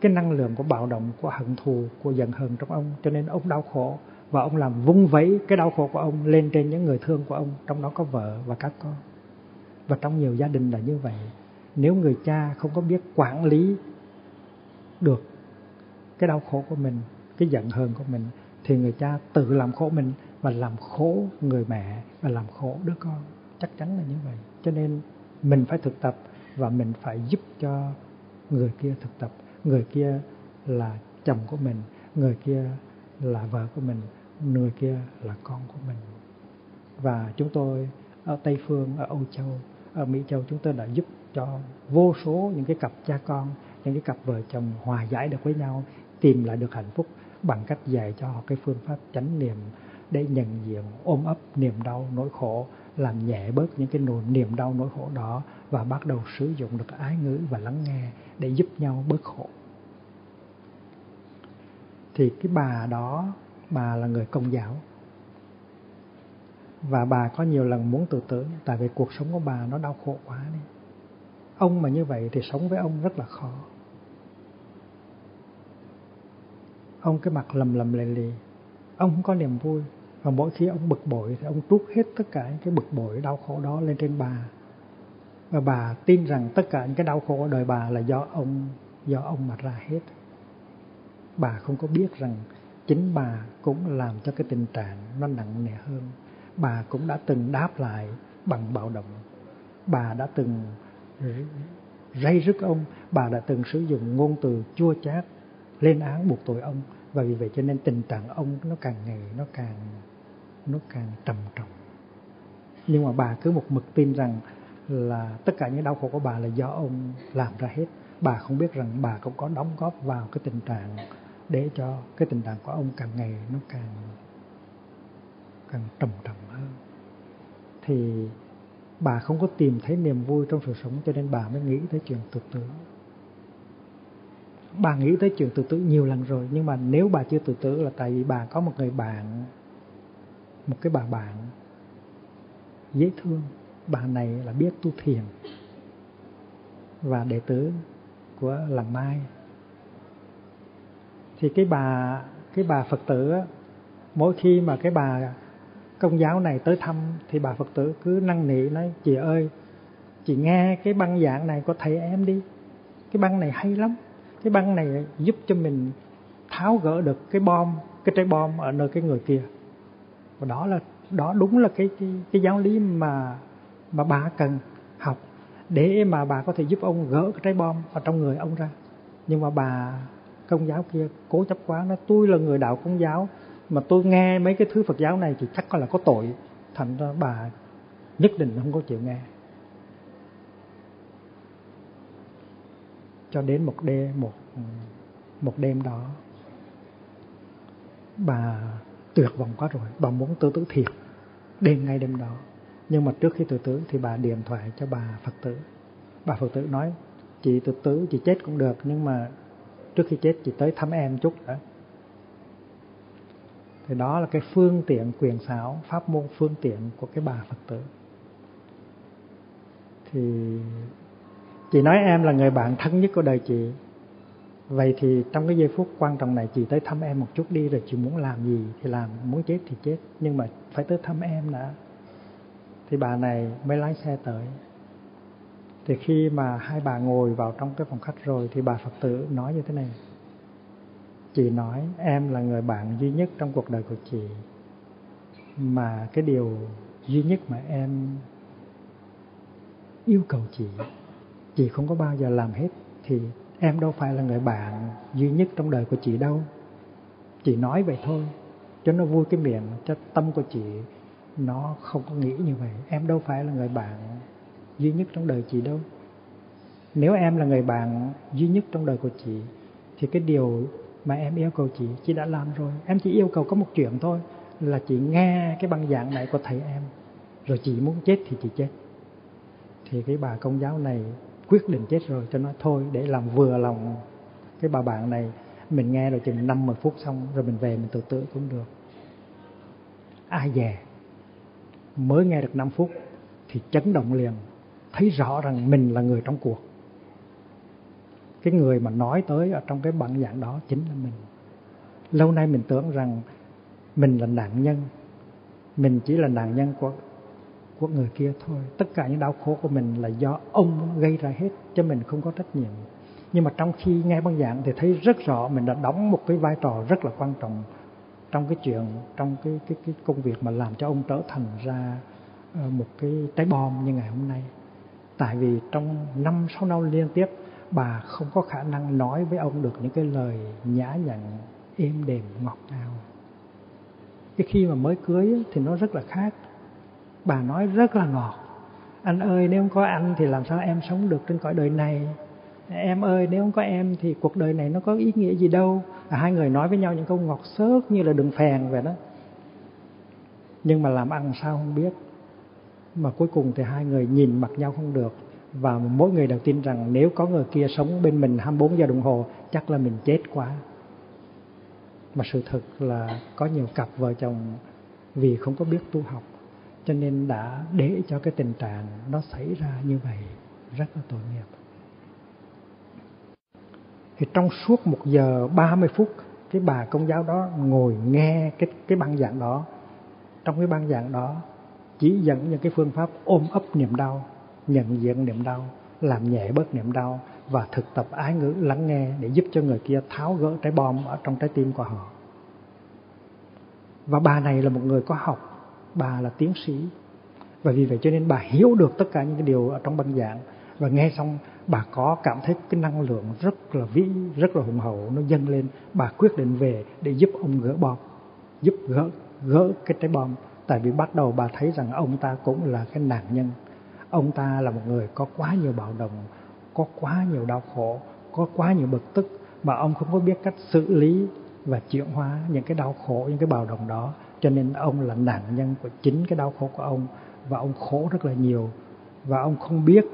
Speaker 1: cái năng lượng của bạo động, của hận thù, của giận hờn trong ông. Cho nên ông đau khổ và ông làm vung vẫy cái đau khổ của ông lên trên những người thương của ông, trong đó có vợ và các con. Và trong nhiều gia đình là như vậy. Nếu người cha không có biết quản lý được cái đau khổ của mình, cái giận hờn của mình, thì người cha tự làm khổ mình và làm khổ người mẹ và làm khổ đứa con. Chắc chắn là như vậy. Cho nên mình phải thực tập và mình phải giúp cho người kia thực tập, người kia là chồng của mình, người kia là vợ của mình, người kia là con của mình. Và chúng tôi ở tây phương, ở âu châu, ở mỹ châu, chúng tôi đã giúp cho vô số những cái cặp cha con, những cái cặp vợ chồng hòa giải được với nhau, tìm lại được hạnh phúc bằng cách dạy cho họ cái phương pháp chánh niệm để nhận diện, ôm ấp niềm đau nỗi khổ, làm nhẹ bớt những cái nỗi niềm đau nỗi khổ đó và bắt đầu sử dụng được ái ngữ và lắng nghe để giúp nhau bớt khổ. Thì cái bà đó, bà là người công giáo. Và bà có nhiều lần muốn tự tử, tại vì cuộc sống của bà nó đau khổ quá đi. Ông mà như vậy thì sống với ông rất là khó. Ông cái mặt lầm lầm lì lì. Ông không có niềm vui. Và mỗi khi ông bực bội thì ông trút hết tất cả những cái bực bội, đau khổ đó lên trên bà và bà tin rằng tất cả những cái đau khổ ở đời bà là do ông do ông mà ra hết. Bà không có biết rằng chính bà cũng làm cho cái tình trạng nó nặng nề hơn. Bà cũng đã từng đáp lại bằng bạo động. Bà đã từng rây rứt ông. Bà đã từng sử dụng ngôn từ chua chát lên án buộc tội ông. Và vì vậy cho nên tình trạng ông nó càng ngày nó càng nó càng trầm trọng. Nhưng mà bà cứ một mực tin rằng là tất cả những đau khổ của bà là do ông làm ra hết. Bà không biết rằng bà cũng có đóng góp vào cái tình trạng để cho cái tình trạng của ông càng ngày nó càng càng trầm trọng hơn. Thì bà không có tìm thấy niềm vui trong sự sống cho nên bà mới nghĩ tới chuyện tự tử. Bà nghĩ tới chuyện tự tử nhiều lần rồi, nhưng mà nếu bà chưa tự tử là tại vì bà có một người bạn, một cái bà bạn dễ thương bà này là biết tu thiền và đệ tử của làng mai. Thì cái bà cái bà phật tử mỗi khi mà cái bà công giáo này tới thăm thì bà phật tử cứ năn nỉ nói chị ơi chị nghe cái băng giảng này của thầy em đi. Cái băng này hay lắm. Cái băng này giúp cho mình tháo gỡ được cái bom cái trái bom ở nơi cái người kia. Và đó là đó đúng là cái cái, cái giáo lý mà mà bà cần học để mà bà có thể giúp ông gỡ cái trái bom ở trong người ông ra. Nhưng mà bà công giáo kia cố chấp quá, nói tôi là người đạo công giáo, mà tôi nghe mấy cái thứ Phật giáo này thì chắc có là có tội. Thành ra bà nhất định không có chịu nghe. Cho đến một đêm một một đêm đó, bà tuyệt vọng quá rồi. Bà muốn tự tử thiệt. Đêm ngay đêm đó nhưng mà trước khi tự tử thì bà điện thoại cho bà phật tử. Bà phật tử nói, chị tự tử, chị chết cũng được, nhưng mà trước khi chết chị tới thăm em chút đã. Thì đó là cái phương tiện quyền xảo, pháp môn phương tiện của cái bà phật tử. Thì chị nói em là người bạn thân nhất của đời chị. Vậy thì trong cái giây phút quan trọng này chị tới thăm em một chút đi, rồi chị muốn làm gì thì làm, muốn chết thì chết, nhưng mà phải tới thăm em đã thì bà này mới lái xe tới. Thì khi mà hai bà ngồi vào trong cái phòng khách rồi thì bà phật tử nói như thế này. Chị nói, em là người bạn duy nhất trong cuộc đời của chị, mà cái điều duy nhất mà em yêu cầu chị chị không có bao giờ làm hết, thì em đâu phải là người bạn duy nhất trong đời của chị đâu. Chị nói vậy thôi, cho nó vui cái miệng, cho tâm của chị nó không có nghĩ như vậy. Em đâu phải là người bạn duy nhất trong đời chị đâu. Nếu em là người bạn duy nhất trong đời của chị, thì cái điều mà em yêu cầu chị chị đã làm rồi. Em chỉ yêu cầu có một chuyện thôi, là chị nghe cái băng giảng này của thầy em. Rồi chị muốn chết thì chị chết. Thì cái bà công giáo này quyết định chết rồi, cho nó thôi, để làm vừa lòng cái bà bạn này. Mình nghe rồi chừng năm mười phút xong, rồi mình về mình tự tử cũng được. Ai về mới nghe được 5 phút thì chấn động liền, thấy rõ rằng mình là người trong cuộc. Cái người mà nói tới ở trong cái bản dạng đó chính là mình. Lâu nay mình tưởng rằng mình là nạn nhân, mình chỉ là nạn nhân của của người kia thôi. Tất cả những đau khổ của mình là do ông gây ra hết cho mình không có trách nhiệm. Nhưng mà trong khi nghe băng giảng thì thấy rất rõ mình đã đóng một cái vai trò rất là quan trọng trong cái chuyện, trong cái cái cái công việc mà làm cho ông trở thành ra ờ, một cái trái bom như ngày hôm nay. Tại vì trong năm, sáu năm liên tiếp, bà không có khả năng nói với ông được những cái lời nhã nhặn, êm đềm, ngọt ngào. Cái khi mà mới cưới thì nó rất là khác. Bà nói rất là ngọt. Anh ơi, nếu không có anh thì làm sao em sống được trên cõi đời này? Em ơi, nếu không có em thì cuộc đời này nó có ý nghĩa gì đâu? À, hai người nói với nhau những câu ngọt xớt như là đừng phèn vậy đó. Nhưng mà làm ăn sao không biết. Mà cuối cùng thì hai người nhìn mặt nhau không được. Và mỗi người đều tin rằng nếu có người kia sống bên mình 24 giờ đồng hồ chắc là mình chết quá. Mà sự thật là có nhiều cặp vợ chồng vì không có biết tu học cho nên đã để cho cái tình trạng nó xảy ra như vậy rất là tội nghiệp thì trong suốt một giờ 30 phút, cái bà công giáo đó ngồi nghe cái cái băng giảng đó. Trong cái băng giảng đó, chỉ dẫn những cái phương pháp ôm ấp niềm đau, nhận diện niềm đau, làm nhẹ bớt niềm đau và thực tập ái ngữ lắng nghe để giúp cho người kia tháo gỡ trái bom ở trong trái tim của họ. Và bà này là một người có học, bà là tiến sĩ. Và vì vậy cho nên bà hiểu được tất cả những cái điều ở trong băng giảng. Và nghe xong bà có cảm thấy cái năng lượng rất là vĩ rất là hùng hậu, nó dâng lên. Bà quyết định về để giúp ông gỡ bom, giúp gỡ gỡ cái trái bom. Tại vì bắt đầu bà thấy rằng ông ta cũng là cái nạn nhân. Ông ta là một người có quá nhiều bạo động, có quá nhiều đau khổ, có quá nhiều bực tức, mà ông không có biết cách xử lý và chuyển hóa những cái đau khổ, những cái bạo động đó. Cho nên ông là nạn nhân của chính cái đau khổ của ông, và ông khổ rất là nhiều. Và ông không biết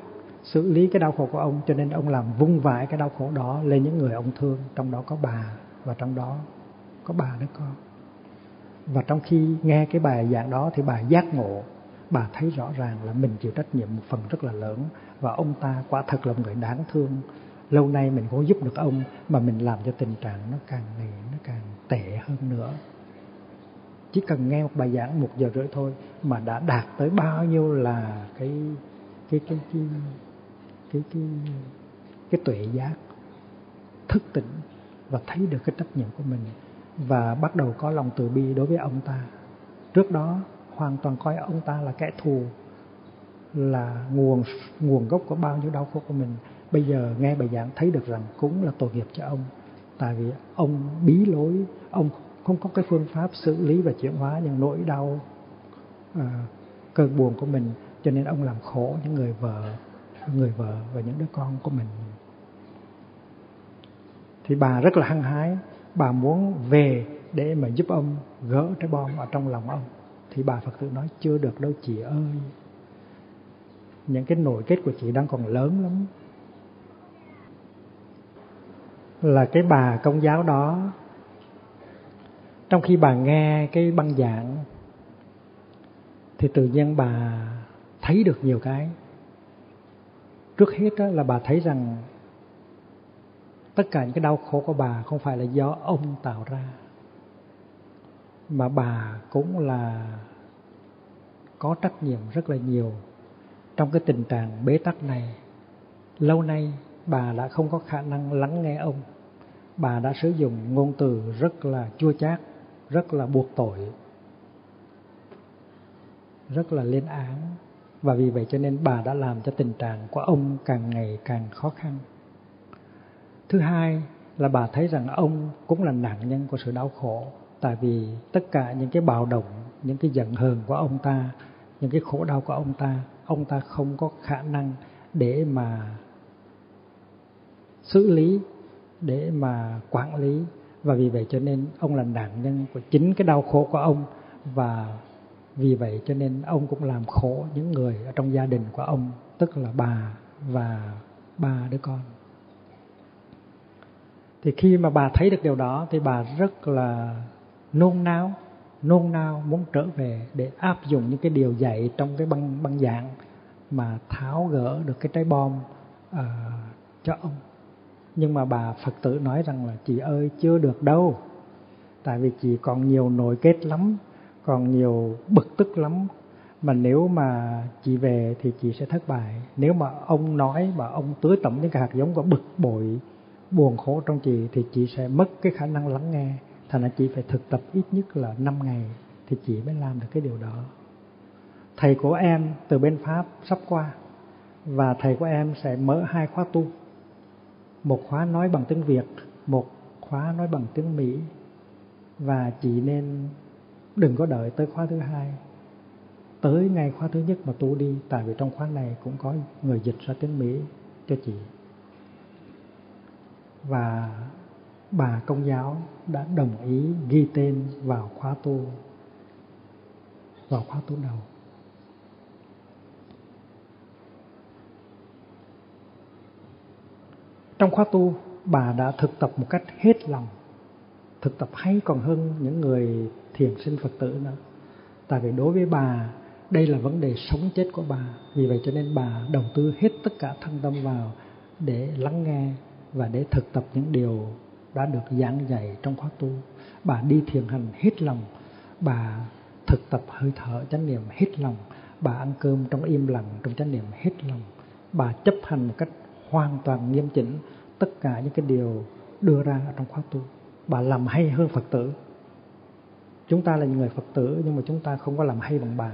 Speaker 1: xử lý cái đau khổ của ông, cho nên ông làm vung vãi cái đau khổ đó lên những người ông thương, trong đó có bà, và trong đó có bà đứa con. Và trong khi nghe cái bài giảng đó thì bà giác ngộ, bà thấy rõ ràng là mình chịu trách nhiệm một phần rất là lớn, và ông ta quả thật là một người đáng thương. Lâu nay mình cố giúp được ông, mà mình làm cho tình trạng nó càng ngày nó càng tệ hơn nữa. Chỉ cần nghe một bài giảng một giờ rưỡi thôi, mà đã đạt tới bao nhiêu là cái cái cái cái cái cái, cái tuệ giác thức tỉnh và thấy được cái trách nhiệm của mình và bắt đầu có lòng từ bi đối với ông ta. Trước đó hoàn toàn coi ông ta là kẻ thù là nguồn nguồn gốc của bao nhiêu đau khổ của mình. Bây giờ nghe bài giảng thấy được rằng cũng là tội nghiệp cho ông tại vì ông bí lối ông không có cái phương pháp xử lý và chuyển hóa những nỗi đau à, cơn buồn của mình cho nên ông làm khổ những người vợ người vợ và những đứa con của mình. Thì bà rất là hăng hái. Bà muốn về để mà giúp ông gỡ trái bom ở trong lòng ông. Thì bà Phật tử nói, chưa được đâu chị ơi. Những cái nội kết của chị đang còn lớn lắm. Là cái bà công giáo đó, trong khi bà nghe cái băng giảng, thì tự nhiên bà thấy được nhiều cái trước hết đó là bà thấy rằng tất cả những cái đau khổ của bà không phải là do ông tạo ra, mà bà cũng là có trách nhiệm rất là nhiều trong cái tình trạng bế tắc này. Lâu nay bà đã không có khả năng lắng nghe ông. Bà đã sử dụng ngôn từ rất là chua chát, rất là buộc tội, rất là lên án và vì vậy cho nên bà đã làm cho tình trạng của ông càng ngày càng khó khăn. Thứ hai là bà thấy rằng ông cũng là nạn nhân của sự đau khổ. Tại vì tất cả những cái bạo động, những cái giận hờn của ông ta, những cái khổ đau của ông ta ông ta không có khả năng để mà xử lý, để mà quản lý. Và vì vậy cho nên ông là nạn nhân của chính cái đau khổ của ông. Và vì vậy cho nên ông cũng làm khổ những người ở trong gia đình của ông tức là bà và ba đứa con. Thì khi mà bà thấy được điều đó thì bà rất là nôn nao nôn nao muốn trở về để áp dụng những cái điều dạy trong cái băng băng giảng mà tháo gỡ được cái trái bom uh, cho ông. Nhưng mà bà phật tử nói rằng là chị ơi chưa được đâu tại vì chị còn nhiều nội kết lắm còn nhiều bực tức lắm. Mà nếu mà chị về thì chị sẽ thất bại. Nếu mà ông nói mà ông tưới tẩm những cái hạt giống của bực bội, buồn khổ trong chị thì chị sẽ mất cái khả năng lắng nghe. Thành ra chị phải thực tập ít nhất là 5 ngày thì chị mới làm được cái điều đó. Thầy của em từ bên pháp sắp qua và thầy của em sẽ mở hai khóa tu. Một khóa nói bằng tiếng việt, một khóa nói bằng tiếng mỹ. Và chị nên đừng có đợi tới khóa thứ hai. Tới ngay khóa thứ nhất mà tu đi, tại vì trong khóa này cũng có người dịch ra tiếng mỹ cho chị. Và bà công giáo đã đồng ý ghi tên vào khóa tu, vào khóa tu đầu. Trong khóa tu, bà đã thực tập một cách hết lòng. Thực tập hay còn hơn những người thiền sinh phật tử nữa tại vì đối với bà, đây là vấn đề sống chết của bà. Vì vậy cho nên bà đầu tư hết tất cả thân tâm vào để lắng nghe và để thực tập những điều đã được giảng dạy trong khóa tu. Bà đi thiền hành hết lòng. Bà thực tập hơi thở chánh niệm hết lòng. Bà ăn cơm trong im lặng trong chánh niệm hết lòng. Bà chấp hành một cách hoàn toàn nghiêm chỉnh tất cả những cái điều đưa ra ở trong khóa tu. Bà làm hay hơn phật tử chúng ta là những người phật tử, nhưng mà chúng ta không có làm hay bằng bà.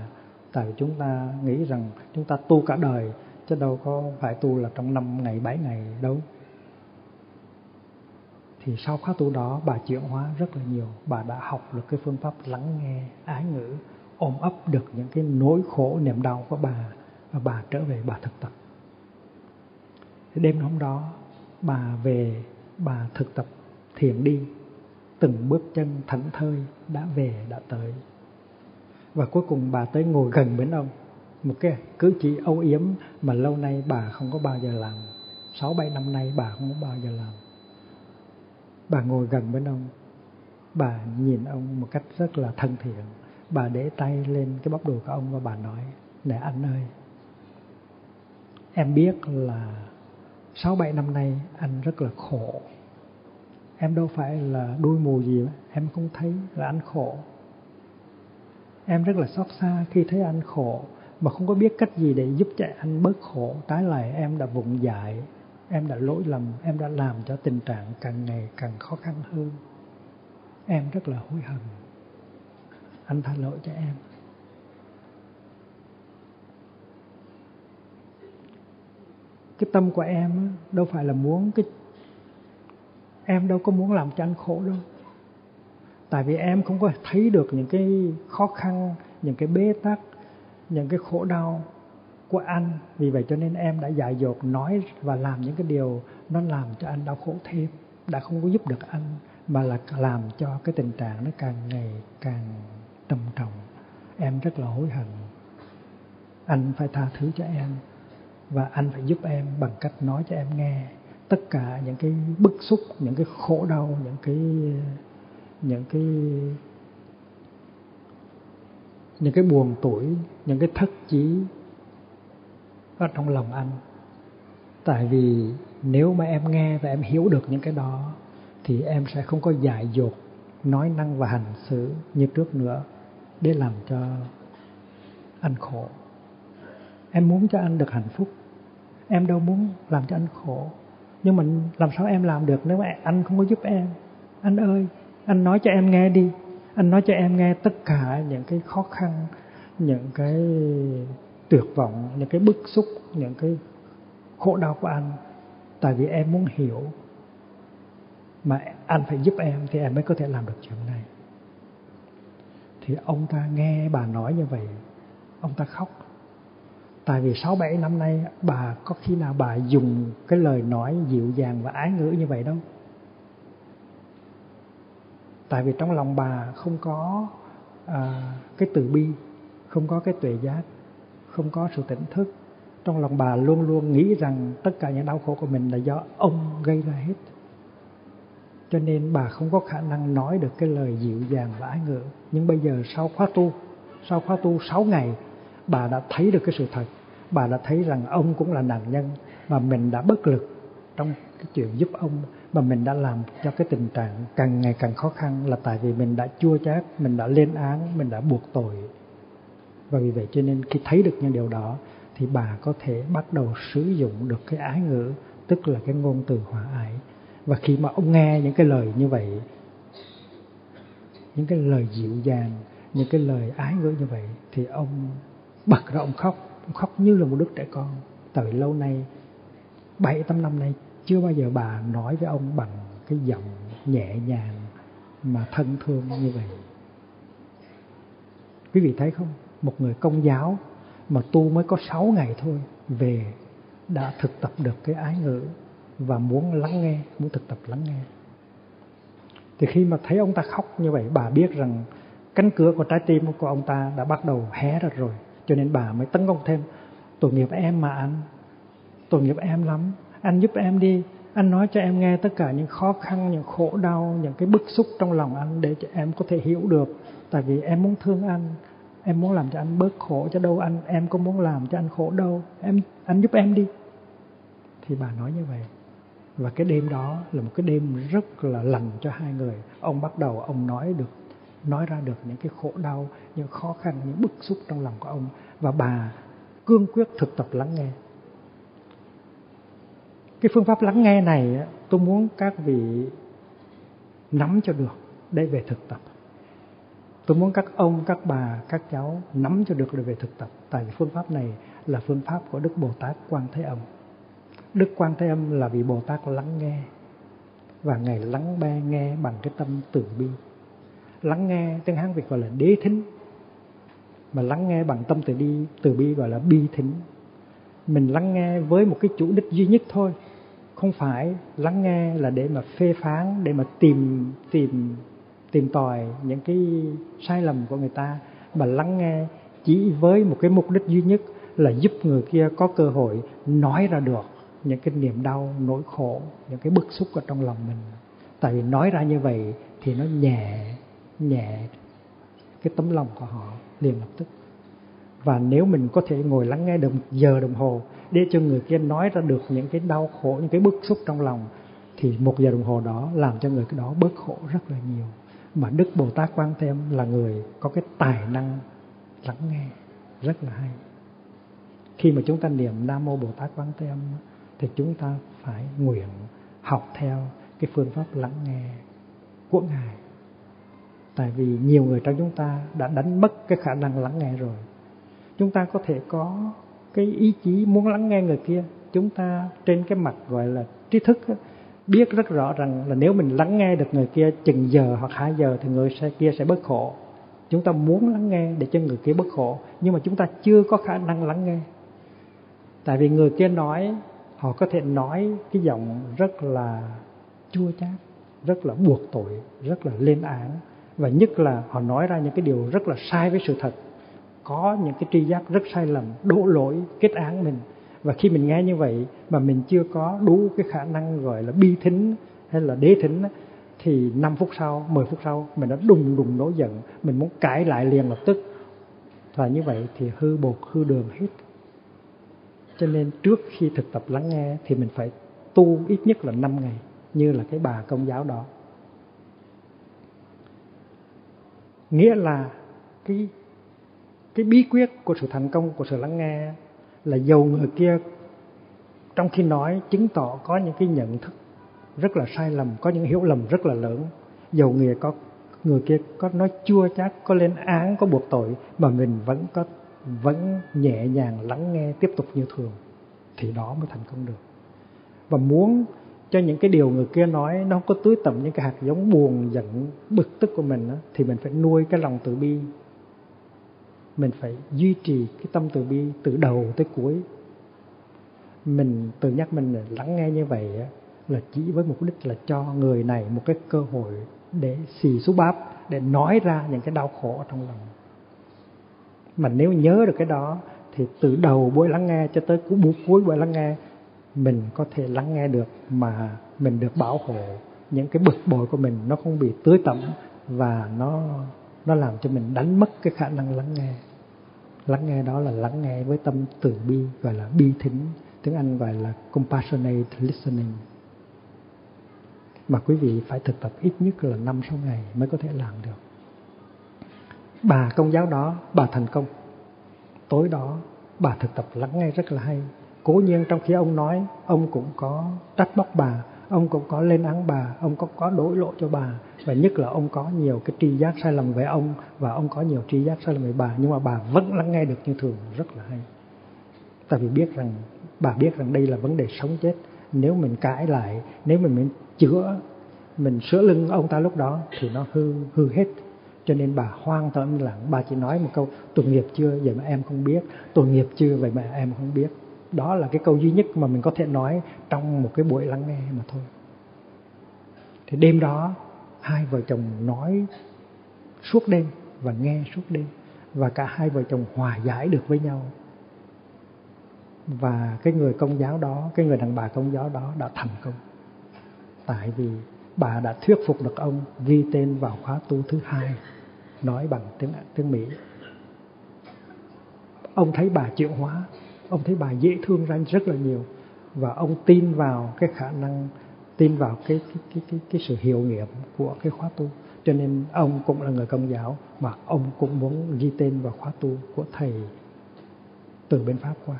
Speaker 1: Tại vì chúng ta nghĩ rằng chúng ta tu cả đời, chứ đâu có phải tu là trong năm ngày, bảy ngày đâu. Thì sau khóa tu đó, bà chuyển hóa rất là nhiều. Bà đã học được cái phương pháp lắng nghe, ái ngữ, ôm ấp được những cái nỗi khổ, niềm đau của bà, và bà trở về bà thực tập. Đêm hôm đó, bà về, bà thực tập thiền đi từng bước chân thảnh thơi đã về, đã tới. Và cuối cùng bà tới ngồi gần bên ông, một cái cử chỉ âu yếm mà lâu nay bà không có bao giờ làm. Sáu bảy năm nay bà không có bao giờ làm. Bà ngồi gần bên ông, bà nhìn ông một cách rất là thân thiện. Bà để tay lên cái bắp đùi của ông và bà nói, nè anh ơi, em biết là sáu bảy năm nay anh rất là khổ em đâu phải là đuôi mù gì mà. em không thấy là anh khổ. Em rất là xót xa khi thấy anh khổ, mà không có biết cách gì để giúp cho anh bớt khổ. Trái lại em đã vụng dại, em đã lỗi lầm, em đã làm cho tình trạng càng ngày càng khó khăn hơn. Em rất là hối hận. Anh tha lỗi cho em. Cái tâm của em đâu phải là muốn cái em đâu có muốn làm cho anh khổ đâu. Tại vì em không có thấy được những cái khó khăn, những cái bế tắc, những cái khổ đau của anh. Vì vậy cho nên em đã dại dột nói và làm những cái điều nó làm cho anh đau khổ thêm, đã không có giúp được anh, mà là làm cho cái tình trạng nó càng ngày càng trầm trọng. Em rất là hối hận. Anh phải tha thứ cho em và anh phải giúp em bằng cách nói cho em nghe tất cả những cái bức xúc, những cái khổ đau, những cái những cái những cái buồn tuổi những cái thất chí ở trong lòng anh. Tại vì nếu mà em nghe và em hiểu được những cái đó, thì em sẽ không có dại dột, nói năng và hành xử như trước nữa để làm cho anh khổ. Em muốn cho anh được hạnh phúc. Em đâu muốn làm cho anh khổ nhưng mà làm sao em làm được nếu mà anh không có giúp em? Anh ơi, anh nói cho em nghe đi. Anh nói cho em nghe tất cả những cái khó khăn, những cái tuyệt vọng, những cái bức xúc, những cái khổ đau của anh. Tại vì em muốn hiểu mà anh phải giúp em thì em mới có thể làm được chuyện này. Thì ông ta nghe bà nói như vậy, ông ta khóc tại vì sáu bảy năm nay bà có khi nào bà dùng cái lời nói dịu dàng và ái ngữ như vậy đâu? Tại vì trong lòng bà không có à, cái từ bi không có cái tuệ giác không có sự tỉnh thức. Trong lòng bà luôn luôn nghĩ rằng tất cả những đau khổ của mình là do ông gây ra hết. Cho nên bà không có khả năng nói được cái lời dịu dàng và ái ngữ. Nhưng bây giờ sau khóa tu sau khóa tu 6 ngày bà đã thấy được cái sự thật bà đã thấy rằng ông cũng là nạn nhân mà mình đã bất lực trong cái chuyện giúp ông, mà mình đã làm cho cái tình trạng càng ngày càng khó khăn là tại vì mình đã chua chát, mình đã lên án, mình đã buộc tội. Và vì vậy cho nên khi thấy được những điều đó thì bà có thể bắt đầu sử dụng được cái ái ngữ, tức là cái ngôn từ hòa ái. Và khi mà ông nghe những cái lời như vậy, những cái lời dịu dàng, những cái lời ái ngữ như vậy thì ông bật ra ông khóc ông khóc như là một đứa trẻ con. Tại vì lâu nay, bảy, tám năm nay, chưa bao giờ bà nói với ông bằng cái giọng nhẹ nhàng mà thân thương như vậy. Quý vị thấy không? Một người công giáo mà tu mới có sáu ngày thôi, về đã thực tập được cái ái ngữ và muốn lắng nghe, muốn thực tập lắng nghe. Thì khi mà thấy ông ta khóc như vậy, bà biết rằng cánh cửa của trái tim của ông ta đã bắt đầu hé ra rồi cho nên bà mới tấn công thêm. Tội nghiệp em mà anh. Tội nghiệp em lắm. Anh giúp em đi. Anh nói cho em nghe tất cả những khó khăn, những khổ đau, những cái bức xúc trong lòng anh để cho em có thể hiểu được. Tại vì em muốn thương anh. Em muốn làm cho anh bớt khổ cho đâu anh. Em có muốn làm cho anh khổ đâu. Em, anh giúp em đi. Thì bà nói như vậy. Và cái đêm đó là một cái đêm rất là lành cho hai người. Ông bắt đầu ông nói được nói ra được những cái khổ đau, những khó khăn, những bức xúc trong lòng của ông và bà cương quyết thực tập lắng nghe. Cái phương pháp lắng nghe này tôi muốn các vị nắm cho được để về thực tập. Tôi muốn các ông, các bà, các cháu nắm cho được để về thực tập, tại vì phương pháp này là phương pháp của đức bồ tát quan thế âm. Đức quan thế âm là vị bồ tát lắng nghe và ngài lắng be nghe bằng cái tâm từ bi lắng nghe tiếng hán việt gọi là đế thính, mà lắng nghe bằng tâm từ bi từ bi gọi là bi thính. Mình lắng nghe với một cái chủ đích duy nhất thôi, không phải lắng nghe là để mà phê phán, để mà tìm tìm tìm tòi những cái sai lầm của người ta, mà lắng nghe chỉ với một cái mục đích duy nhất là giúp người kia có cơ hội nói ra được những cái niềm đau, nỗi khổ, những cái bức xúc ở trong lòng mình. Tại vì nói ra như vậy thì nó nhẹ nhẹ cái tấm lòng của họ liền lập tức. Và nếu mình có thể ngồi lắng nghe được một giờ đồng hồ để cho người kia nói ra được những cái đau khổ, những cái bức xúc trong lòng, thì một giờ đồng hồ đó làm cho người đó bớt khổ rất là nhiều. Mà đức bồ tát quan thế âm là người có cái tài năng lắng nghe rất là hay. Khi mà chúng ta niệm nam mô bồ tát quan thế âm thì chúng ta phải nguyện học theo cái phương pháp lắng nghe của ngài tại vì nhiều người trong chúng ta đã đánh mất cái khả năng lắng nghe rồi. Chúng ta có thể có cái ý chí muốn lắng nghe người kia. Chúng ta trên cái mặt gọi là trí thức biết rất rõ rằng là nếu mình lắng nghe được người kia chừng giờ hoặc hai giờ thì người kia sẽ bớt khổ. Chúng ta muốn lắng nghe để cho người kia bớt khổ, nhưng mà chúng ta chưa có khả năng lắng nghe. Tại vì người kia nói, họ có thể nói cái giọng rất là chua chát, rất là buộc tội, rất là lên án và nhất là họ nói ra những cái điều rất là sai với sự thật có những cái tri giác rất sai lầm đổ lỗi kết án mình và khi mình nghe như vậy mà mình chưa có đủ cái khả năng gọi là bi thính hay là đế thính thì 5 phút sau, 10 phút sau mình đã đùng đùng nổi giận, mình muốn cãi lại liền lập tức. Và như vậy thì hư bột, hư đường hết. Cho nên trước khi thực tập lắng nghe thì mình phải tu ít nhất là 5 ngày như là cái bà công giáo đó. Nghĩa là cái cái bí quyết của sự thành công của sự lắng nghe là dầu người kia trong khi nói chứng tỏ có những cái nhận thức rất là sai lầm, có những hiểu lầm rất là lớn. Dầu người có, người kia có nói chua chát, có lên án, có buộc tội mà mình vẫn có, vẫn nhẹ nhàng lắng nghe tiếp tục như thường thì đó mới thành công được. Và muốn cho những cái điều người kia nói nó không có tưới tẩm những cái hạt giống buồn giận bực tức của mình đó, thì mình phải nuôi cái lòng từ bi. Mình phải duy trì cái tâm từ bi từ đầu tới cuối. Mình tự nhắc mình lắng nghe như vậy là chỉ với mục đích là cho người này một cái cơ hội để xì xú bắp để nói ra những cái đau khổ trong lòng. Mà nếu nhớ được cái đó thì từ đầu buổi lắng nghe cho tới cuối cuối buổi lắng nghe mình có thể lắng nghe được mà mình được bảo hộ. Những cái bực bội của mình nó không bị tưới tẩm và nó nó làm cho mình đánh mất cái khả năng lắng nghe. Lắng nghe đó là lắng nghe với tâm từ bi, gọi là bi thính. Tiếng anh gọi là compassionate listening. Mà quý vị phải thực tập ít nhất là năm, sáu ngày mới có thể làm được. Bà công giáo đó, bà thành công. Tối đó, bà thực tập lắng nghe rất là hay cố nhiên trong khi ông nói, ông cũng có trách móc bà, ông cũng có lên án bà, ông cũng có đối lộ cho bà. Và nhất là ông có nhiều cái tri giác sai lầm về ông và ông có nhiều tri giác sai lầm về bà. Nhưng mà bà vẫn lắng nghe được như thường, rất là hay. Tại vì biết rằng, bà biết rằng đây là vấn đề sống chết. Nếu mình cãi lại, nếu mình mình chữa, mình sửa lưng ông ta lúc đó thì nó hư hư hết. Cho nên bà hoang tâm lặng bà chỉ nói một câu, tội nghiệp chưa? Vậy mà em không biết. Tội nghiệp chưa? Vậy mà em không biết đó là cái câu duy nhất mà mình có thể nói trong một cái buổi lắng nghe mà thôi. Thì đêm đó, hai vợ chồng nói suốt đêm và nghe suốt đêm và cả hai vợ chồng hòa giải được với nhau. Và cái người công giáo đó, cái người đàn bà công giáo đó đã thành công. Tại vì bà đã thuyết phục được ông ghi tên vào khóa tu thứ hai, nói bằng tiếng tiếng Mỹ. Ông thấy bà chịu hóa ông thấy bà dễ thương ra rất là nhiều. Và ông tin vào cái khả năng tin vào cái cái cái cái, cái sự hiệu nghiệm của cái khóa tu. Cho nên ông cũng là người công giáo mà ông cũng muốn ghi tên vào khóa tu của thầy từ bên pháp qua.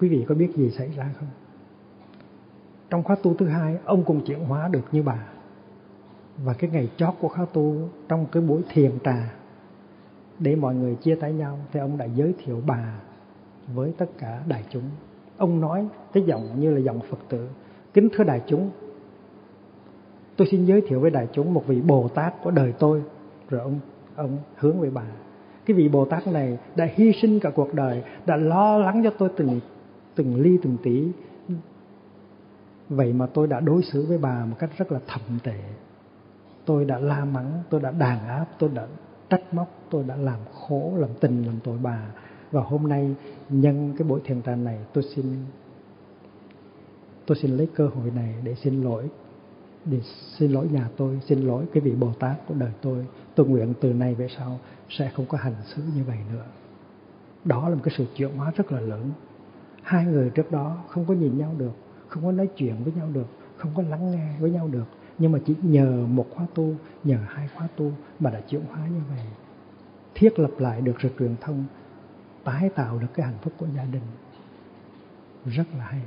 Speaker 1: Quý vị có biết gì xảy ra không? Trong khóa tu thứ hai ông cũng chuyển hóa được như bà. Và cái ngày chót của khóa tu trong cái buổi thiền trà để mọi người chia tay nhau, thì ông đã giới thiệu bà với tất cả đại chúng. Ông nói cái giọng như là giọng phật tử. Kính thưa đại chúng, tôi xin giới thiệu với đại chúng một vị bồ tát của đời tôi. Rồi ông ông hướng về bà. Cái vị bồ tát này đã hy sinh cả cuộc đời, đã lo lắng cho tôi từng từng ly từng tí. Vậy mà tôi đã đối xử với bà một cách rất là thậm tệ. Tôi đã la mắng, tôi đã đàn áp, tôi đã trách móc, tôi đã làm khổ, làm tình, làm tội bà. Và hôm nay, nhân cái buổi thiền trà này, tôi xin tôi xin lấy cơ hội này để xin lỗi, để xin lỗi nhà tôi, xin lỗi cái vị bồ tát của đời tôi. Tôi nguyện từ nay về sau sẽ không có hành xử như vậy nữa. Đó là một cái sự chuyển hóa rất là lớn. Hai người trước đó không có nhìn nhau được, không có nói chuyện với nhau được, không có lắng nghe với nhau được nhưng mà chỉ nhờ một khóa tu, nhờ hai khóa tu mà đã chuyển hóa như vậy. Thiết lập lại được sự truyền thông, tái tạo được cái hạnh phúc của gia đình. Rất là hay.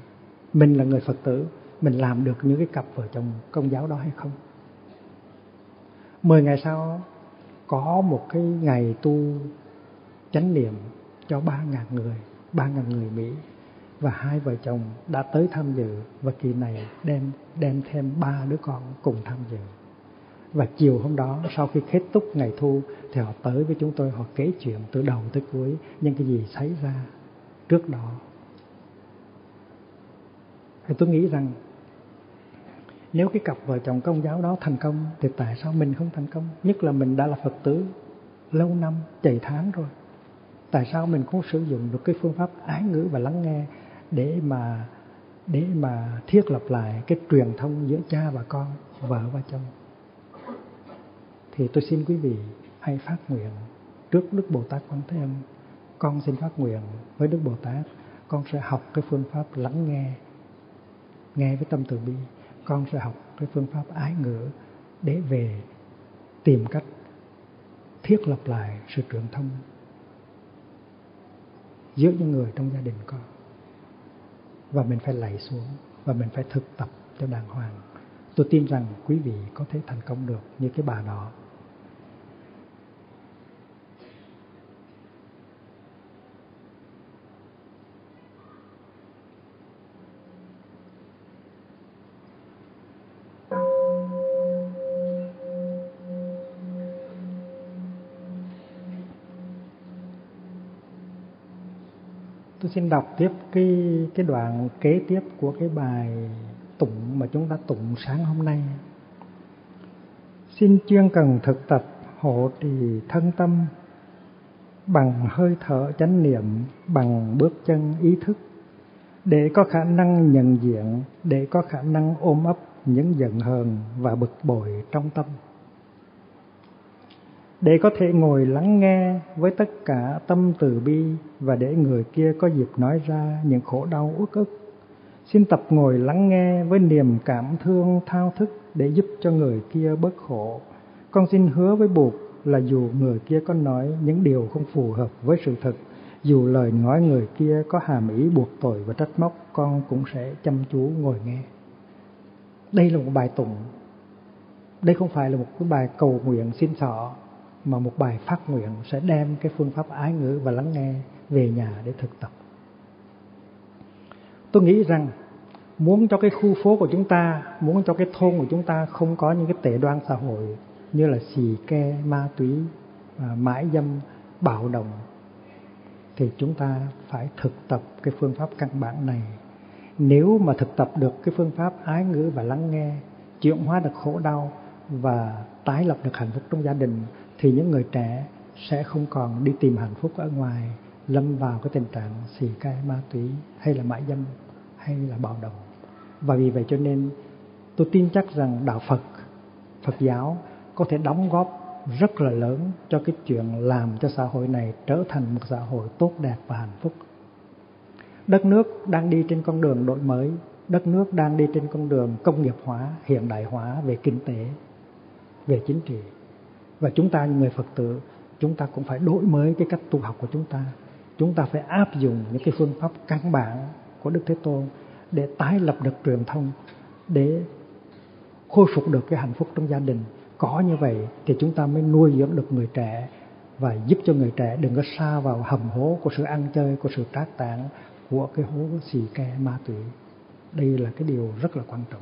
Speaker 1: Mình là người phật tử, mình làm được những cái cặp vợ chồng công giáo đó hay không? Mười ngày sau, có một cái ngày tu chánh niệm cho ba ngàn người, ba ngàn người Mỹ và hai vợ chồng đã tới tham dự và kỳ này đem đem thêm ba đứa con cùng tham dự. Và chiều hôm đó, sau khi kết thúc ngày thu thì họ tới với chúng tôi, họ kể chuyện từ đầu tới cuối những cái gì xảy ra trước đó. Thì tôi nghĩ rằng nếu cái cặp vợ chồng công giáo đó thành công thì tại sao mình không thành công? Nhất là mình đã là phật tử, lâu năm chạy tháng rồi. Tại sao mình không sử dụng được cái phương pháp ái ngữ và lắng nghe để mà để mà thiết lập lại cái truyền thông giữa cha và con vợ và chồng. Thì tôi xin quý vị hãy phát nguyện trước Đức Bồ Tát Quan Thế Âm. Con xin phát nguyện với Đức Bồ Tát. Con sẽ học cái phương pháp lắng nghe nghe với tâm từ bi. Con sẽ học cái phương pháp ái ngữ để về tìm cách thiết lập lại sự truyền thông giữa những người trong gia đình con và mình phải lạy xuống, và mình phải thực tập cho đàng hoàng. Tôi tin rằng quý vị có thể thành công được như cái bà đó. Xin đọc tiếp cái cái đoạn kế tiếp của cái bài tụng mà chúng ta tụng sáng hôm nay. Xin chuyên cần thực tập hộ trì thân tâm bằng hơi thở chánh niệm, bằng bước chân ý thức để có khả năng nhận diện, để có khả năng ôm ấp những giận hờn và bực bội trong tâm để có thể ngồi lắng nghe với tất cả tâm từ bi và để người kia có dịp nói ra những khổ đau uất ức Xin tập ngồi lắng nghe với niềm cảm thương thao thức để giúp cho người kia bớt khổ. Con xin hứa với Bụt là dù người kia có nói những điều không phù hợp với sự thật, dù lời nói người kia có hàm ý buộc tội và trách móc, con cũng sẽ chăm chú ngồi nghe. Đây là một bài tụng. Đây không phải là một cái bài cầu nguyện xin xỏ, mà một bài phát nguyện sẽ đem cái phương pháp ái ngữ và lắng nghe về nhà để thực tập. Tôi nghĩ rằng muốn cho cái khu phố của chúng ta, muốn cho cái thôn của chúng ta không có những cái tệ đoan xã hội như là xì ke, ma túy, à, mãi dâm, bạo động thì chúng ta phải thực tập cái phương pháp căn bản này. Nếu mà thực tập được cái phương pháp ái ngữ và lắng nghe, chuyển hóa được khổ đau và tái lập được hạnh phúc trong gia đình thì những người trẻ sẽ không còn đi tìm hạnh phúc ở ngoài, lâm vào cái tình trạng xì cai ma túy hay là mại dâm hay là bạo động. Và vì vậy cho nên tôi tin chắc rằng đạo Phật, Phật giáo có thể đóng góp rất là lớn cho cái chuyện làm cho xã hội này trở thành một xã hội tốt đẹp và hạnh phúc. Đất nước đang đi trên con đường đổi mới, đất nước đang đi trên con đường công nghiệp hóa, hiện đại hóa về kinh tế, về chính trị. Và chúng ta những người Phật tử, chúng ta cũng phải đổi mới cái cách tu học của chúng ta. Chúng ta phải áp dụng những cái phương pháp căn bản của Đức Thế Tôn để tái lập được truyền thông, để khôi phục được cái hạnh phúc trong gia đình. Có như vậy thì chúng ta mới nuôi dưỡng được người trẻ và giúp cho người trẻ đừng có xa vào hầm hố của sự ăn chơi của sự trác tạng của cái hố xì ke ma túy đây là cái điều rất là quan trọng.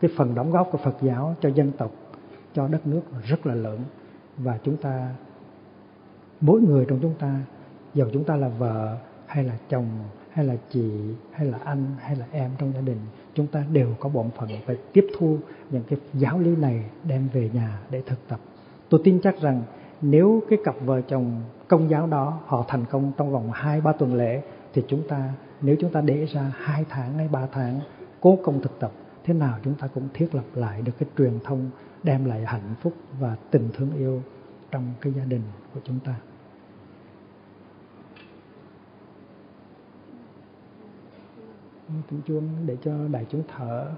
Speaker 1: Cái phần đóng góp của Phật giáo cho dân tộc cho đất nước rất là lớn. Và chúng ta, mỗi người trong chúng ta, dầu chúng ta là vợ hay là chồng, hay là chị, hay là anh, hay là em trong gia đình, chúng ta đều có bổn phận phải tiếp thu những cái giáo lý này đem về nhà để thực tập. Tôi tin chắc rằng nếu cái cặp vợ chồng công giáo đó họ thành công trong vòng hai, ba tuần lễ, thì chúng ta, nếu chúng ta để ra hai tháng hay ba tháng cố công thực tập, thế nào chúng ta cũng thiết lập lại được cái truyền thông đem lại hạnh phúc và tình thương yêu trong cái gia đình của chúng ta. Tiếng chuông để cho đại chúng thở.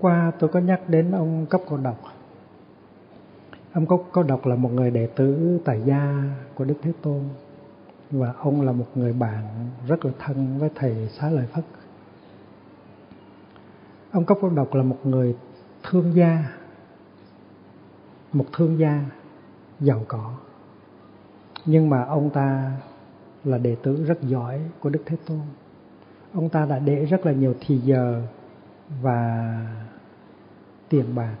Speaker 1: Qua tôi có nhắc đến ông Cấp Cô Độc. Ông Cấp Cô Độc là một người đệ tử tài gia của Đức Thế Tôn và ông là một người bạn rất là thân với thầy Xá Lợi Phất. Ông Cấp Cô Độc là một người thương gia, một thương gia giàu có. Nhưng mà ông ta là đệ tử rất giỏi của Đức Thế Tôn. Ông ta đã để rất là nhiều thì giờ và tiền bạc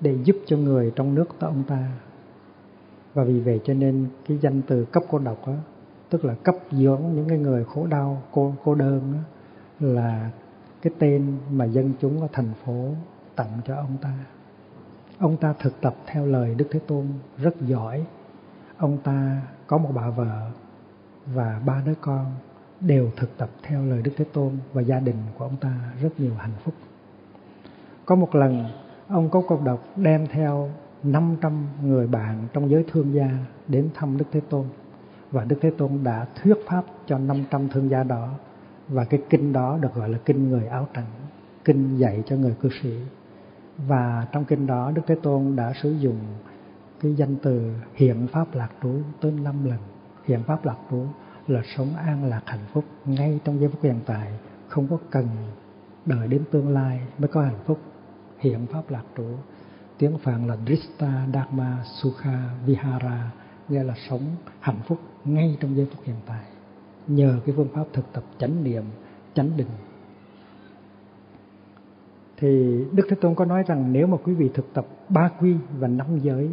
Speaker 1: để giúp cho người trong nước ta ông ta. Và vì vậy cho nên cái danh từ cấp cô độc đó, tức là cấp dưỡng những cái người khổ đau cô cô đơn đó, là cái tên mà dân chúng ở thành phố tặng cho ông ta. Ông ta thực tập theo lời đức thế tôn rất giỏi. Ông ta có một bà vợ và ba đứa con đều thực tập theo lời Đức Thế Tôn và gia đình của ông ta rất nhiều hạnh phúc. Có một lần ông có câu độc đem theo 500 người bạn trong giới thương gia đến thăm Đức Thế Tôn và Đức Thế Tôn đã thuyết pháp cho 500 thương gia đó và cái kinh đó được gọi là kinh người áo trắng, kinh dạy cho người cư sĩ. Và trong kinh đó Đức Thế Tôn đã sử dụng cái danh từ hiện pháp lạc trú tới 5 lần. Hiện pháp lạc trú là sống an lạc hạnh phúc ngay trong giây phút hiện tại, không có cần đợi đến tương lai mới có hạnh phúc. Hiện pháp lạc trụ, tiếng phạn là Drista Dharma Sukha Vihara, nghĩa là sống hạnh phúc ngay trong giây phút hiện tại. Nhờ cái phương pháp thực tập chánh niệm, chánh định. Thì Đức Thế Tôn có nói rằng nếu mà quý vị thực tập ba quy và năm giới,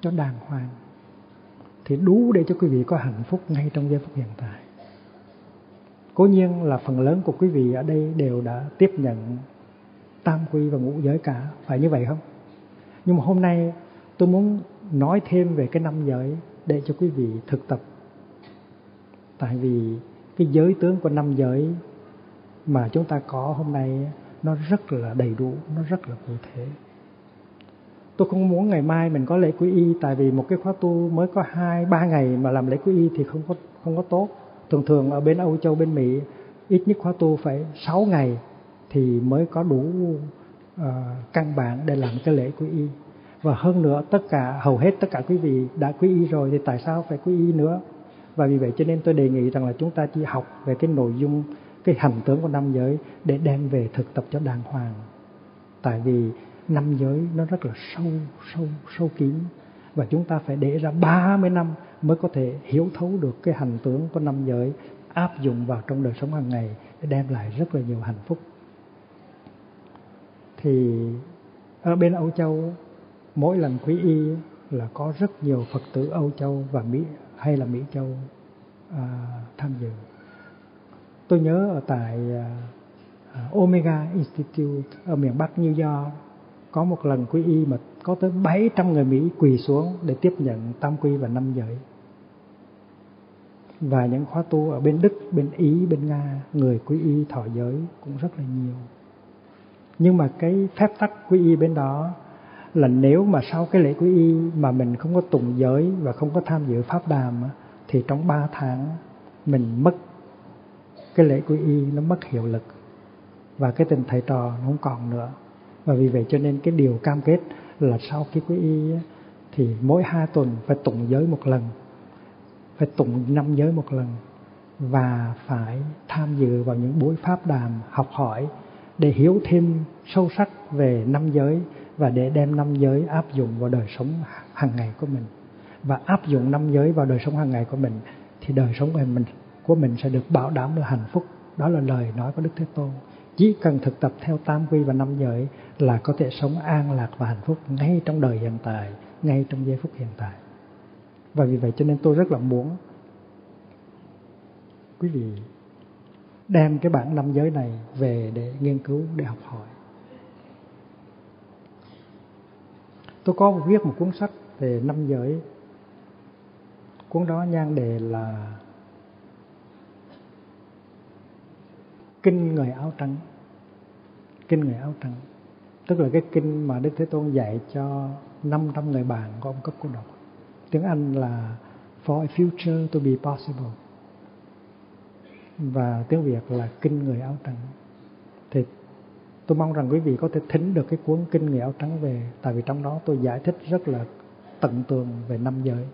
Speaker 1: cho đàng hoàng thì đủ để cho quý vị có hạnh phúc ngay trong giây phút hiện tại. Cố nhiên là phần lớn của quý vị ở đây đều đã tiếp nhận tam quy và ngũ giới cả, phải như vậy không? Nhưng mà hôm nay tôi muốn nói thêm về cái năm giới để cho quý vị thực tập. Tại vì cái giới tướng của năm giới mà chúng ta có hôm nay nó rất là đầy đủ, nó rất là cụ thể tôi không muốn ngày mai mình có lễ quy y tại vì một cái khóa tu mới có hai ba ngày mà làm lễ quy y thì không có không có tốt. Thường thường ở bên Âu Châu bên Mỹ ít nhất khóa tu phải 6 ngày thì mới có đủ uh, căn bản để làm cái lễ quy y. Và hơn nữa tất cả hầu hết tất cả quý vị đã quy y rồi thì tại sao phải quy y nữa? Và vì vậy cho nên tôi đề nghị rằng là chúng ta chỉ học về cái nội dung cái hành tướng của năm giới để đem về thực tập cho đàng hoàng. Tại vì năm giới nó rất là sâu sâu sâu kín và chúng ta phải để ra 30 năm mới có thể hiểu thấu được cái hành tướng của năm giới áp dụng vào trong đời sống hàng ngày để đem lại rất là nhiều hạnh phúc thì ở bên Âu Châu mỗi lần quý y là có rất nhiều Phật tử Âu Châu và Mỹ hay là Mỹ Châu à, tham dự. Tôi nhớ ở tại à, à Omega Institute ở miền Bắc New York có một lần quý y mà có tới 700 người Mỹ quỳ xuống để tiếp nhận tam quy và năm giới. Và những khóa tu ở bên Đức, bên Ý, bên Nga, người quý y thọ giới cũng rất là nhiều. Nhưng mà cái phép tắc quý y bên đó là nếu mà sau cái lễ quý y mà mình không có tụng giới và không có tham dự pháp đàm thì trong 3 tháng mình mất cái lễ quý y nó mất hiệu lực và cái tình thầy trò nó không còn nữa và vì vậy cho nên cái điều cam kết là sau khi quý y thì mỗi hai tuần phải tụng giới một lần, phải tụng năm giới một lần, và phải tham dự vào những buổi pháp đàm học hỏi để hiểu thêm sâu sắc về năm giới và để đem năm giới áp dụng vào đời sống hàng ngày của mình. Và áp dụng năm giới vào đời sống hàng ngày của mình, thì đời sống của mình của mình sẽ được bảo đảm là hạnh phúc. Đó là lời nói của đức thế tôn chỉ cần thực tập theo tam quy và năm giới là có thể sống an lạc và hạnh phúc ngay trong đời hiện tại, ngay trong giây phút hiện tại. Và vì vậy cho nên tôi rất là muốn quý vị đem cái bản năm giới này về để nghiên cứu, để học hỏi. Tôi có viết một cuốn sách về năm giới. Cuốn đó nhan đề là kinh người áo trắng. Kinh người áo trắng. Tức là cái kinh mà đức thế tôn dạy cho 500 người bạn của ông cấp cô độc. Tiếng anh là for a future to be possible và tiếng việt là kinh người áo trắng thì tôi mong rằng quý vị có thể thính được cái cuốn kinh người áo trắng về. Tại vì trong đó tôi giải thích rất là tận tường về năm giới.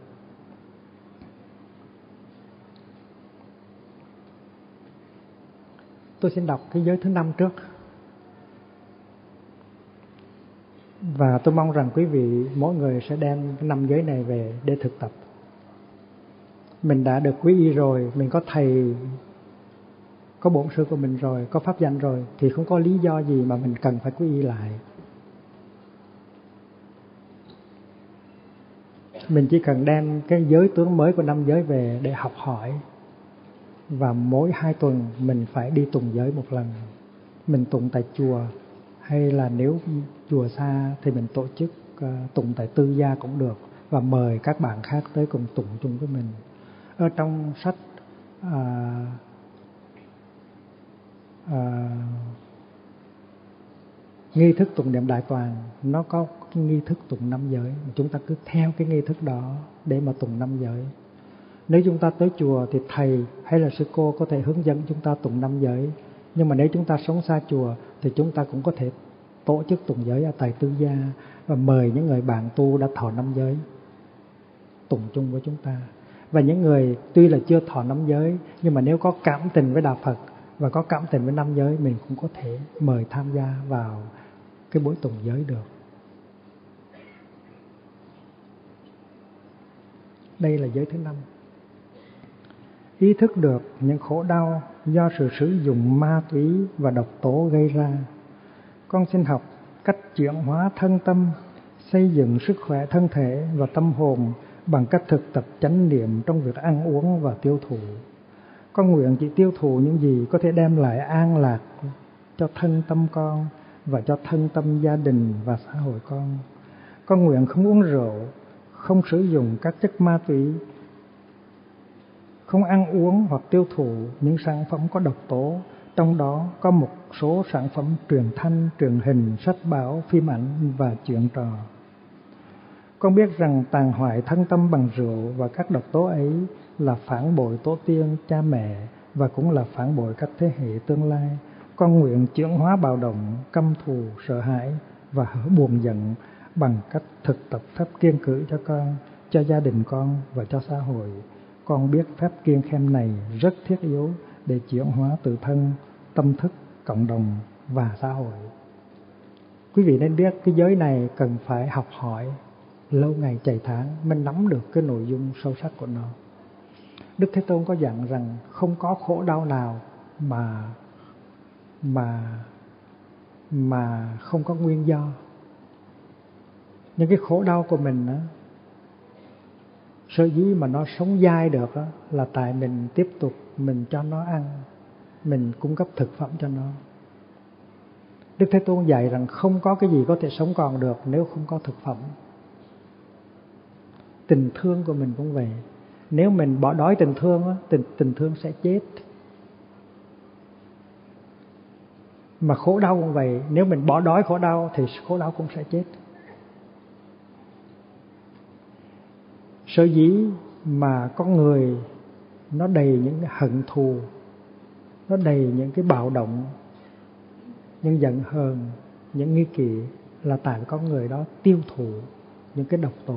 Speaker 1: Tôi xin đọc cái giới thứ năm trước. Và tôi mong rằng quý vị, mỗi người sẽ đem cái năm giới này về để thực tập. Mình đã được quý y rồi, mình có thầy, có bổn sư của mình rồi, có pháp danh rồi, thì không có lý do gì mà mình cần phải quý y lại. Mình chỉ cần đem cái giới tướng mới của năm giới về để học hỏi và mỗi hai tuần mình phải đi tùng giới một lần. Mình tụng tại chùa hay là nếu chùa xa thì mình tổ chức tùng tụng tại tư gia cũng được và mời các bạn khác tới cùng tụng chung với mình. Ở trong sách à, à, nghi thức tụng niệm đại toàn nó có cái nghi thức tụng năm giới. Chúng ta cứ theo cái nghi thức đó để mà tụng năm giới nếu chúng ta tới chùa thì thầy hay là sư cô có thể hướng dẫn chúng ta tụng năm giới. Nhưng mà nếu chúng ta sống xa chùa thì chúng ta cũng có thể tổ chức tụng giới ở tại tư gia và mời những người bạn tu đã thọ năm giới tụng chung với chúng ta. Và những người tuy là chưa thọ năm giới, nhưng mà nếu có cảm tình với đạo Phật và có cảm tình với năm giới, mình cũng có thể mời tham gia vào cái buổi tụng giới được. Đây là giới thứ năm ý thức được những khổ đau do sự sử dụng ma túy và độc tố gây ra. Con xin học cách chuyển hóa thân tâm, xây dựng sức khỏe thân thể và tâm hồn bằng cách thực tập chánh niệm trong việc ăn uống và tiêu thụ. con nguyện chỉ tiêu thụ những gì có thể đem lại an lạc cho thân tâm con và cho thân tâm gia đình và xã hội con con nguyện không uống rượu không sử dụng các chất ma túy không ăn uống hoặc tiêu thụ những sản phẩm có độc tố trong đó có một số sản phẩm truyền thanh truyền hình sách báo phim ảnh và chuyện trò con biết rằng tàn hoại thân tâm bằng rượu và các độc tố ấy là phản bội tổ tiên, cha mẹ và cũng là phản bội các thế hệ tương lai. Con nguyện chuyển hóa bạo động, căm thù, sợ hãi và hở buồn giận bằng cách thực tập pháp kiên cử cho con, cho gia đình con và cho xã hội. Con biết phép kiên khem này rất thiết yếu để chuyển hóa tự thân, tâm thức, cộng đồng và xã hội. Quý vị nên biết cái giới này cần phải học hỏi lâu ngày chạy tháng mới nắm được cái nội dung sâu sắc của nó. Đức Thế Tôn có dặn rằng không có khổ đau nào mà mà mà không có nguyên do. Những cái khổ đau của mình á sở dĩ mà nó sống dai được là tại mình tiếp tục mình cho nó ăn, mình cung cấp thực phẩm cho nó. Đức Thế Tôn dạy rằng không có cái gì có thể sống còn được nếu không có thực phẩm. Tình thương của mình cũng vậy nếu mình bỏ đói tình thương tình tình thương sẽ chết mà khổ đau cũng vậy nếu mình bỏ đói khổ đau thì khổ đau cũng sẽ chết sở dĩ mà con người nó đầy những hận thù nó đầy những cái bạo động những giận hờn những nghi kỵ là tại con người đó tiêu thụ những cái độc tố.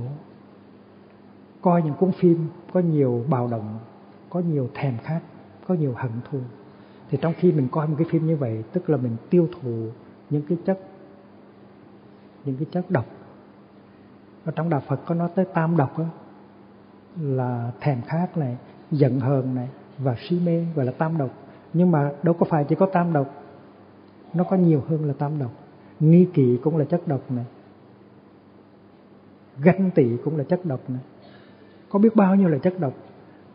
Speaker 1: Coi những cuốn phim có nhiều bạo động có nhiều thèm khát có nhiều hận thù thì trong khi mình coi một cái phim như vậy tức là mình tiêu thụ những cái chất những cái chất độc. Ở trong đạo Phật có nói tới tam độc đó, là thèm khát này, giận hờn này và si mê gọi là tam độc. Nhưng mà đâu có phải chỉ có tam độc, nó có nhiều hơn là tam độc. Nghi kỵ cũng là chất độc này, ganh tị cũng là chất độc này. Có biết bao nhiêu là chất độc?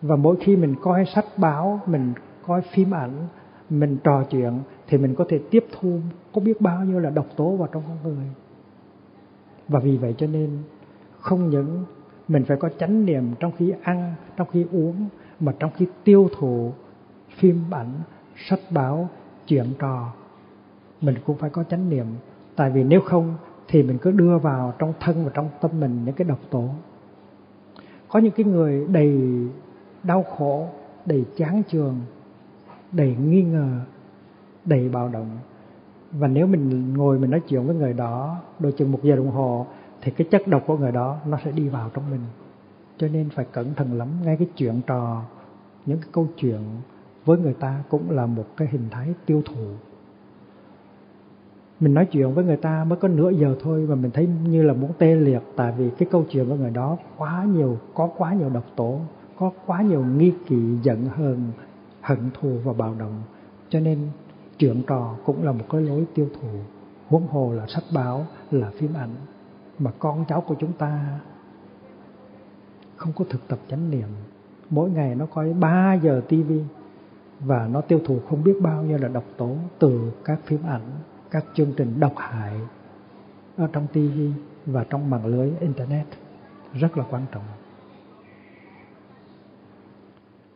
Speaker 1: Và mỗi khi mình coi sách báo, mình coi phim ảnh, mình trò chuyện, thì mình có thể tiếp thu có biết bao nhiêu là độc tố vào trong con người. Và vì vậy cho nên không những mình phải có chánh niệm trong khi ăn, trong khi uống, mà trong khi tiêu thụ phim ảnh, sách báo, chuyện trò. Mình cũng phải có chánh niệm. Tại vì nếu không thì mình cứ đưa vào trong thân và trong tâm mình những cái độc tố. Có những cái người đầy đau khổ, đầy chán trường đầy nghi ngờ, đầy bạo động. Và nếu mình ngồi mình nói chuyện với người đó, đôi chừng một giờ đồng hồ thì cái chất độc của người đó nó sẽ đi vào trong mình. Cho nên phải cẩn thận lắm. Ngay cái chuyện trò, những cái câu chuyện với người ta cũng là một cái hình thái tiêu thụ. Mình nói chuyện với người ta mới có nửa giờ thôi mà mình thấy như là muốn tê liệt, tại vì cái câu chuyện với người đó quá nhiều, có quá nhiều độc tố, có quá nhiều nghi kỵ, giận hờn, hận thù và bạo động. Cho nên chuyện trò cũng là một cái lối tiêu thụ. Huống hồ là sách báo, là phim ảnh mà con cháu của chúng ta không có thực tập chánh niệm mỗi ngày nó coi 3 giờ tivi và nó tiêu thụ không biết bao nhiêu là độc tố từ các phim ảnh, các chương trình độc hại ở trong TV và trong mạng lưới internet rất là quan trọng.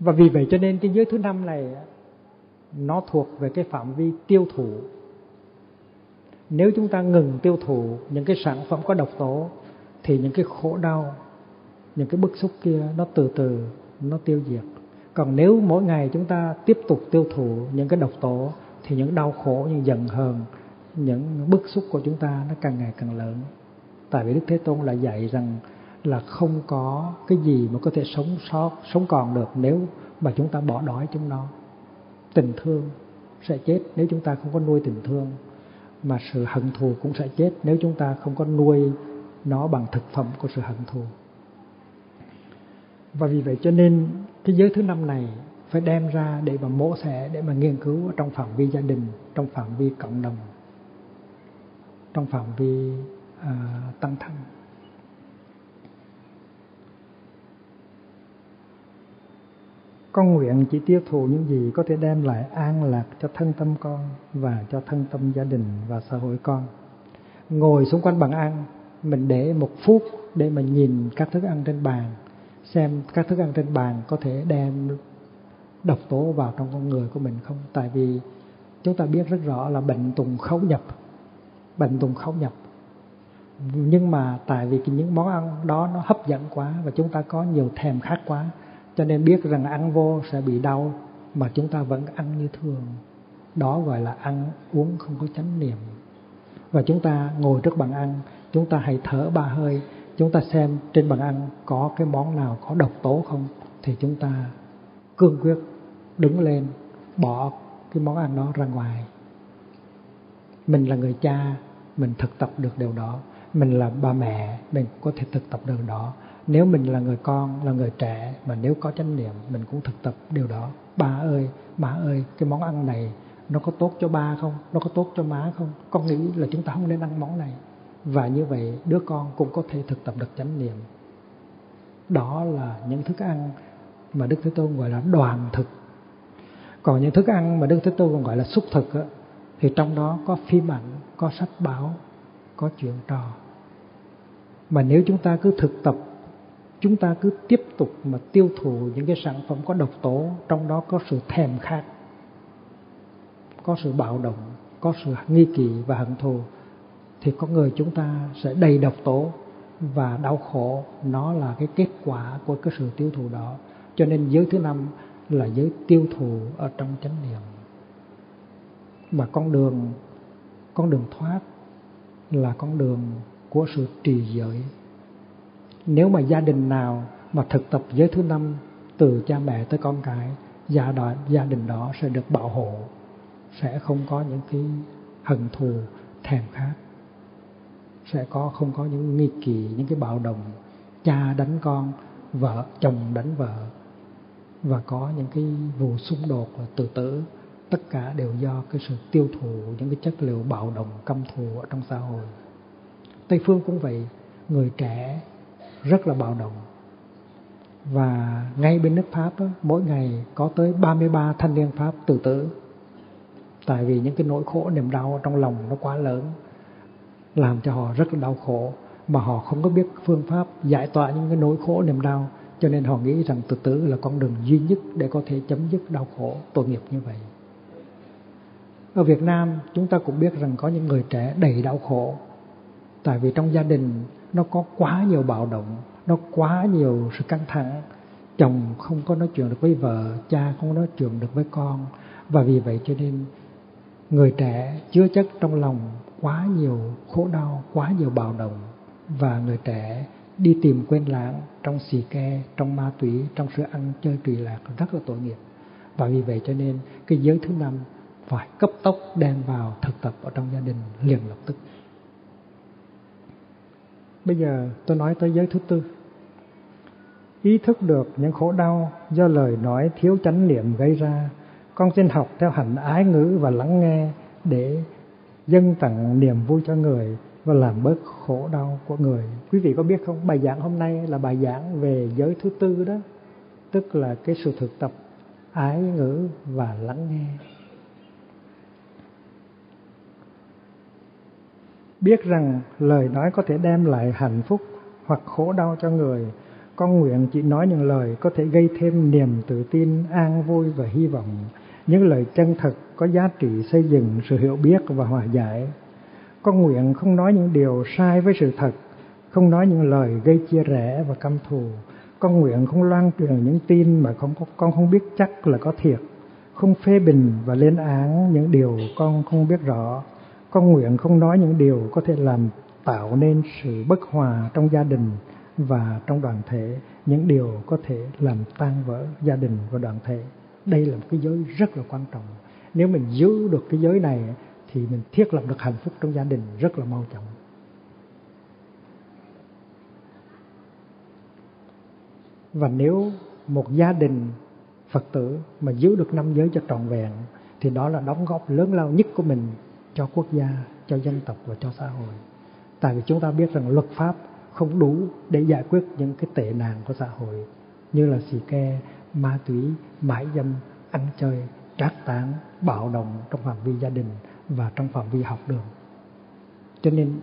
Speaker 1: Và vì vậy cho nên cái giới thứ năm này, nó thuộc về cái phạm vi tiêu thụ. Nếu chúng ta ngừng tiêu thụ những cái sản phẩm có độc tố thì những cái khổ đau, những cái bức xúc kia nó từ từ nó tiêu diệt. Còn nếu mỗi ngày chúng ta tiếp tục tiêu thụ những cái độc tố thì những đau khổ những giận hờn, những bức xúc của chúng ta nó càng ngày càng lớn. Tại vì đức thế tôn lại dạy rằng là không có cái gì mà có thể sống sót sống còn được nếu mà chúng ta bỏ đói chúng nó. Tình thương sẽ chết nếu chúng ta không có nuôi tình thương mà sự hận thù cũng sẽ chết nếu chúng ta không có nuôi nó bằng thực phẩm của sự hận thù. Và vì vậy cho nên cái giới thứ năm này phải đem ra để mà mổ xẻ để mà nghiên cứu trong phạm vi gia đình trong phạm vi cộng đồng trong phạm vi uh, tăng thân. Con nguyện chỉ tiêu thụ những gì có thể đem lại an lạc cho thân tâm con và cho thân tâm gia đình và xã hội con. Ngồi xung quanh bàn ăn, mình để một phút để mình nhìn các thức ăn trên bàn, xem các thức ăn trên bàn có thể đem độc tố vào trong con người của mình không. Tại vì chúng ta biết rất rõ là bệnh tùng khấu nhập, bệnh tùng khấu nhập. Nhưng mà tại vì những món ăn đó nó hấp dẫn quá và chúng ta có nhiều thèm khát quá cho nên biết rằng ăn vô sẽ bị đau, mà chúng ta vẫn ăn như thường. Đó gọi là ăn uống không có chánh niệm. Và chúng ta ngồi trước bàn ăn, chúng ta hãy thở ba hơi, chúng ta xem trên bàn ăn có cái món nào có độc tố không, thì chúng ta cương quyết đứng lên, bỏ cái món ăn đó ra ngoài. Mình là người cha, mình thực tập được điều đó. Mình là ba mẹ, mình có thể thực tập được đó nếu mình là người con là người trẻ mà nếu có chánh niệm mình cũng thực tập điều đó. Ba ơi má ơi cái món ăn này nó có tốt cho ba không? Nó có tốt cho má không? Con nghĩ là chúng ta không nên ăn món này. Và như vậy đứa con cũng có thể thực tập được chánh niệm. Đó là những thức ăn mà đức thế tôn gọi là đoàn thực. Còn những thức ăn mà đức thế tôn còn gọi là xúc thực á, thì trong đó có phim ảnh có sách báo có chuyện trò. Mà nếu chúng ta cứ thực tập chúng ta cứ tiếp tục mà tiêu thụ những cái sản phẩm có độc tố, trong đó có sự thèm khát, có sự bạo động, có sự nghi kỳ và hận thù, thì con người chúng ta sẽ đầy độc tố và đau khổ. Nó là cái kết quả của cái sự tiêu thụ đó. Cho nên giới thứ năm là giới tiêu thụ ở trong chánh niệm. Mà con đường con đường thoát là con đường của sự trì giới nếu mà gia đình nào mà thực tập giới thứ năm, từ cha mẹ tới con cái, gia đó gia đình đó sẽ được bảo hộ, sẽ không có những cái hận thù, thèm khát. Sẽ có, không có những nghi kỳ những cái bạo động. Cha đánh con, vợ, chồng đánh vợ, và có những cái vụ xung đột và tự tử tất cả đều do cái sự tiêu thụ, những cái chất liệu bạo động, căm thù ở trong xã hội. Tây phương cũng vậy, người trẻ rất là bạo động. Và ngay bên nước Pháp mỗi ngày có tới 33 thanh niên Pháp tự tử. Tại vì những cái nỗi khổ, niềm đau trong lòng nó quá lớn, làm cho họ rất là đau khổ. Mà họ không có biết phương pháp giải tỏa những cái nỗi khổ, niềm đau, cho nên họ nghĩ rằng tự tử là con đường duy nhất để có thể chấm dứt đau khổ, tội nghiệp như vậy. Ở Việt Nam, chúng ta cũng biết rằng có những người trẻ đầy đau khổ. Tại vì trong gia đình nó có quá nhiều bạo động, nó quá nhiều sự căng thẳng. Chồng không có nói chuyện được với vợ, cha không nói chuyện được với con. Và vì vậy cho nên người trẻ chứa chất trong lòng quá nhiều khổ đau, quá nhiều bạo động. Và người trẻ đi tìm quên lãng trong xì ke, trong ma túy, trong sự ăn chơi trụy lạc rất là tội nghiệp. Và vì vậy cho nên cái giới thứ năm phải cấp tốc đem vào thực tập ở trong gia đình liền lập tức bây giờ tôi nói tới giới thứ tư ý thức được những khổ đau do lời nói thiếu chánh niệm gây ra con xin học theo hành ái ngữ và lắng nghe để dâng tặng niềm vui cho người và làm bớt khổ đau của người. Quý vị có biết không, bài giảng hôm nay là bài giảng về giới thứ tư đó, tức là cái sự thực tập ái ngữ và lắng nghe. Biết rằng lời nói có thể đem lại hạnh phúc hoặc khổ đau cho người, con nguyện chỉ nói những lời có thể gây thêm niềm tự tin, an vui và hy vọng những lời chân thật có giá trị xây dựng sự hiểu biết và hòa giải. Con nguyện không nói những điều sai với sự thật, không nói những lời gây chia rẽ và căm thù. Con nguyện không loan truyền những tin mà con, con không biết chắc là có thiệt, không phê bình và lên án những điều con không biết rõ. Con nguyện không nói những điều có thể làm tạo nên sự bất hòa trong gia đình và trong đoàn thể, những điều có thể làm tan vỡ gia đình và đoàn thể. Đây là một cái giới rất là quan trọng. Nếu mình giữ được cái giới này thì mình thiết lập được hạnh phúc trong gia đình rất là mau chóng. Và nếu một gia đình phật tử mà giữ được năm giới cho trọn vẹn thì đó là đóng góp lớn lao nhất của mình cho quốc gia, cho dân tộc và cho xã hội. Tại vì chúng ta biết rằng luật pháp không đủ để giải quyết những cái tệ nạn của xã hội, như là xì ke, ma túy mãi dâm, ăn chơi, trác tán bạo động trong phạm vi gia đình và trong phạm vi học đường. Cho nên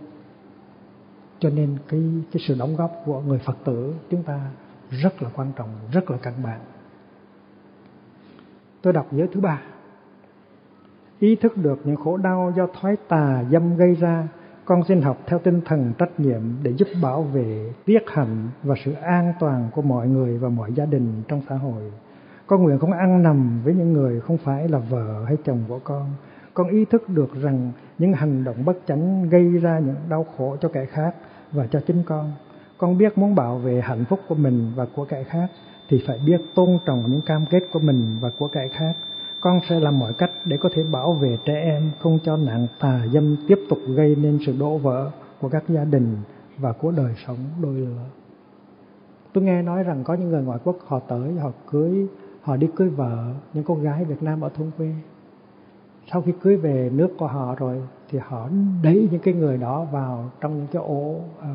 Speaker 1: cho nên cái cái sự đóng góp của người Phật tử chúng ta rất là quan trọng, rất là căn bản. Tôi đọc giới thứ ba ý thức được những khổ đau do thói tà dâm gây ra, con xin học theo tinh thần trách nhiệm để giúp bảo vệ tiết hạnh và sự an toàn của mọi người và mọi gia đình trong xã hội. Con nguyện không ăn nằm với những người không phải là vợ hay chồng của con. Con ý thức được rằng những hành động bất chánh gây ra những đau khổ cho kẻ khác và cho chính con. Con biết muốn bảo vệ hạnh phúc của mình và của kẻ khác thì phải biết tôn trọng những cam kết của mình và của kẻ khác con sẽ làm mọi cách để có thể bảo vệ trẻ em không cho nạn tà dâm tiếp tục gây nên sự đổ vỡ của các gia đình và của đời sống đôi lứa. Tôi nghe nói rằng có những người ngoại quốc họ tới họ cưới họ đi cưới vợ những cô gái Việt Nam ở thôn quê. Sau khi cưới về nước của họ rồi thì họ đẩy những cái người đó vào trong những cái ổ à,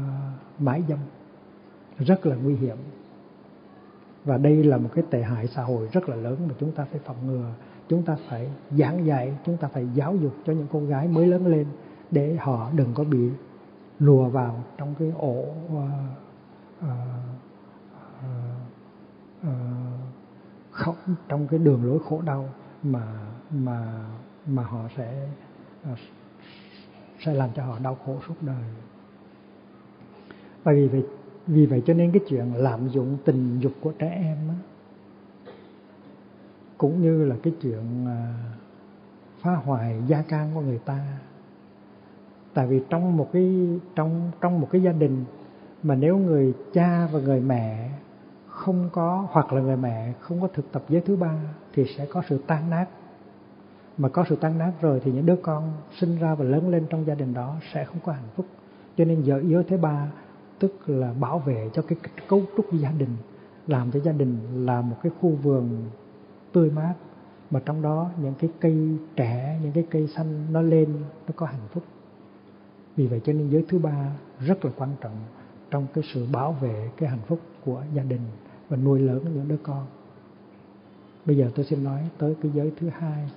Speaker 1: mãi dâm. Rất là nguy hiểm. Và đây là một cái tệ hại xã hội rất là lớn mà chúng ta phải phòng ngừa chúng ta phải giảng dạy chúng ta phải giáo dục cho những cô gái mới lớn lên để họ đừng có bị lùa vào trong cái ổ uh, uh, uh, khóc trong cái đường lối khổ đau mà mà mà họ sẽ ờ, sẽ làm cho họ đau khổ suốt đời. Và vì vậy vì vậy cho nên cái chuyện lạm dụng tình dục của trẻ em á, cũng như là cái chuyện à, phá hoại gia can của người ta. Tại vì trong một cái, trong trong một cái gia đình mà nếu người cha và người mẹ không có, hoặc là người mẹ không có thực tập giới thứ ba thì sẽ có sự tan nát. Mà có sự tan nát rồi thì những đứa con sinh ra và lớn lên trong gia đình đó sẽ không có hạnh phúc. Cho nên giới giới thứ ba tức là bảo vệ cho cái cấu trúc gia đình, làm cho gia đình là một cái khu vườn tươi mát, mà trong đó những cái cây trẻ, những cái cây xanh nó lên, nó có hạnh phúc. Vì vậy cho nên giới thứ ba rất là quan trọng trong cái sự bảo vệ cái hạnh phúc của gia đình và nuôi lớn những đứa con. Bây giờ tôi xin nói tới cái giới thứ hai.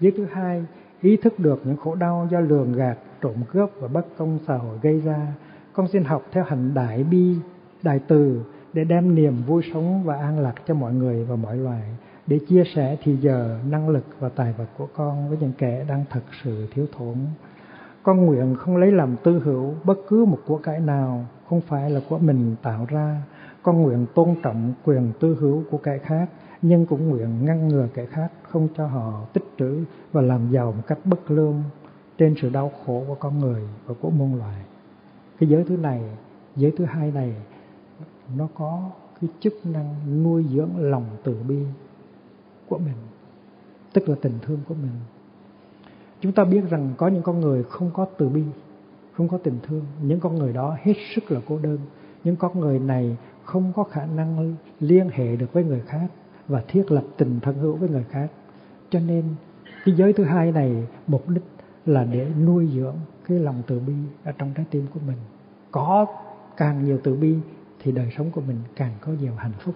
Speaker 1: Giới thứ hai, ý thức được những khổ đau do lường gạt, trộm cướp và bất công xã hội gây ra, con xin học theo hành đại bi, đại từ để đem niềm vui sống và an lạc cho mọi người và mọi loài để chia sẻ thì giờ năng lực và tài vật của con với những kẻ đang thật sự thiếu thốn. Con nguyện không lấy làm tư hữu bất cứ một của cải nào, không phải là của mình tạo ra. Con nguyện tôn trọng quyền tư hữu của kẻ khác, nhưng cũng nguyện ngăn ngừa kẻ khác không cho họ tích trữ và làm giàu một cách bất lương trên sự đau khổ của con người và của muôn loài. Cái giới thứ này, giới thứ hai này, nó có cái chức năng nuôi dưỡng lòng từ bi của mình, tức là tình thương của mình. Chúng ta biết rằng có những con người không có từ bi, không có tình thương. Những con người đó hết sức là cô đơn. Những con người này không có khả năng liên hệ được với người khác và thiết lập tình thân hữu với người khác. Cho nên, cái giới thứ hai này, mục đích là để nuôi dưỡng cái lòng từ bi ở trong trái tim của mình. Có càng nhiều từ bi thì đời sống của mình càng có nhiều hạnh phúc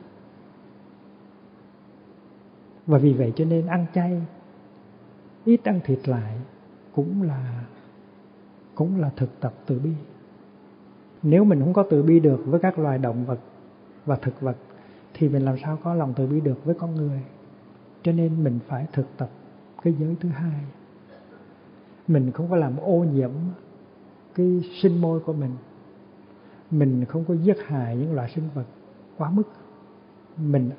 Speaker 1: và vì vậy cho nên ăn chay, ít ăn thịt lại cũng là cũng là thực tập từ bi. Nếu mình không có từ bi được với các loài động vật và thực vật, thì mình làm sao có lòng từ bi được với con người? Cho nên mình phải thực tập cái giới thứ hai. Mình không có làm ô nhiễm cái sinh môi của mình. Mình không có giết hại những loài sinh vật quá mức. Mình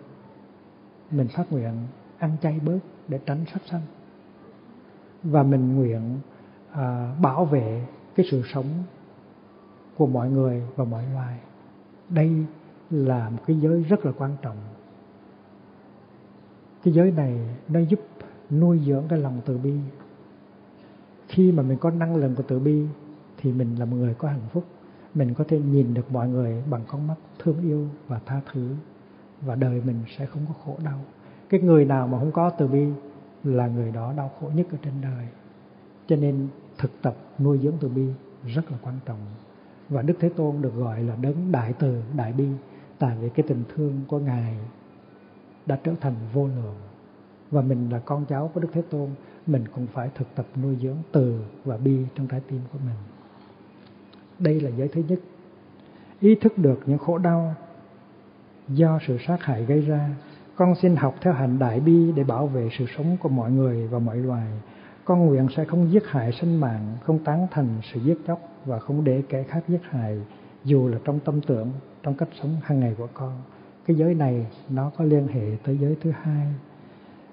Speaker 1: mình phát nguyện ăn chay bớt để tránh sát sanh. Và mình nguyện à, bảo vệ cái sự sống của mọi người và mọi loài. Đây là một cái giới rất là quan trọng. Cái giới này nó giúp nuôi dưỡng cái lòng từ bi. Khi mà mình có năng lượng của từ bi thì mình là một người có hạnh phúc. Mình có thể nhìn được mọi người bằng con mắt thương yêu và tha thứ và đời mình sẽ không có khổ đau. Cái người nào mà không có từ bi là người đó đau khổ nhất ở trên đời. Cho nên thực tập nuôi dưỡng từ bi rất là quan trọng. Và đức thế tôn được gọi là đấng đại từ, đại bi, tại vì cái tình thương của ngài đã trở thành vô lượng. Và mình là con cháu của Đức Thế Tôn, mình cũng phải thực tập nuôi dưỡng từ và bi trong trái tim của mình. Đây là giới thứ nhất. Ý thức được những khổ đau do sự sát hại gây ra. Con xin học theo hành đại bi để bảo vệ sự sống của mọi người và mọi loài. Con nguyện sẽ không giết hại sinh mạng, không tán thành sự giết chóc và không để kẻ khác giết hại, dù là trong tâm tưởng, trong cách sống hàng ngày của con. Cái giới này, nó có liên hệ tới giới thứ hai.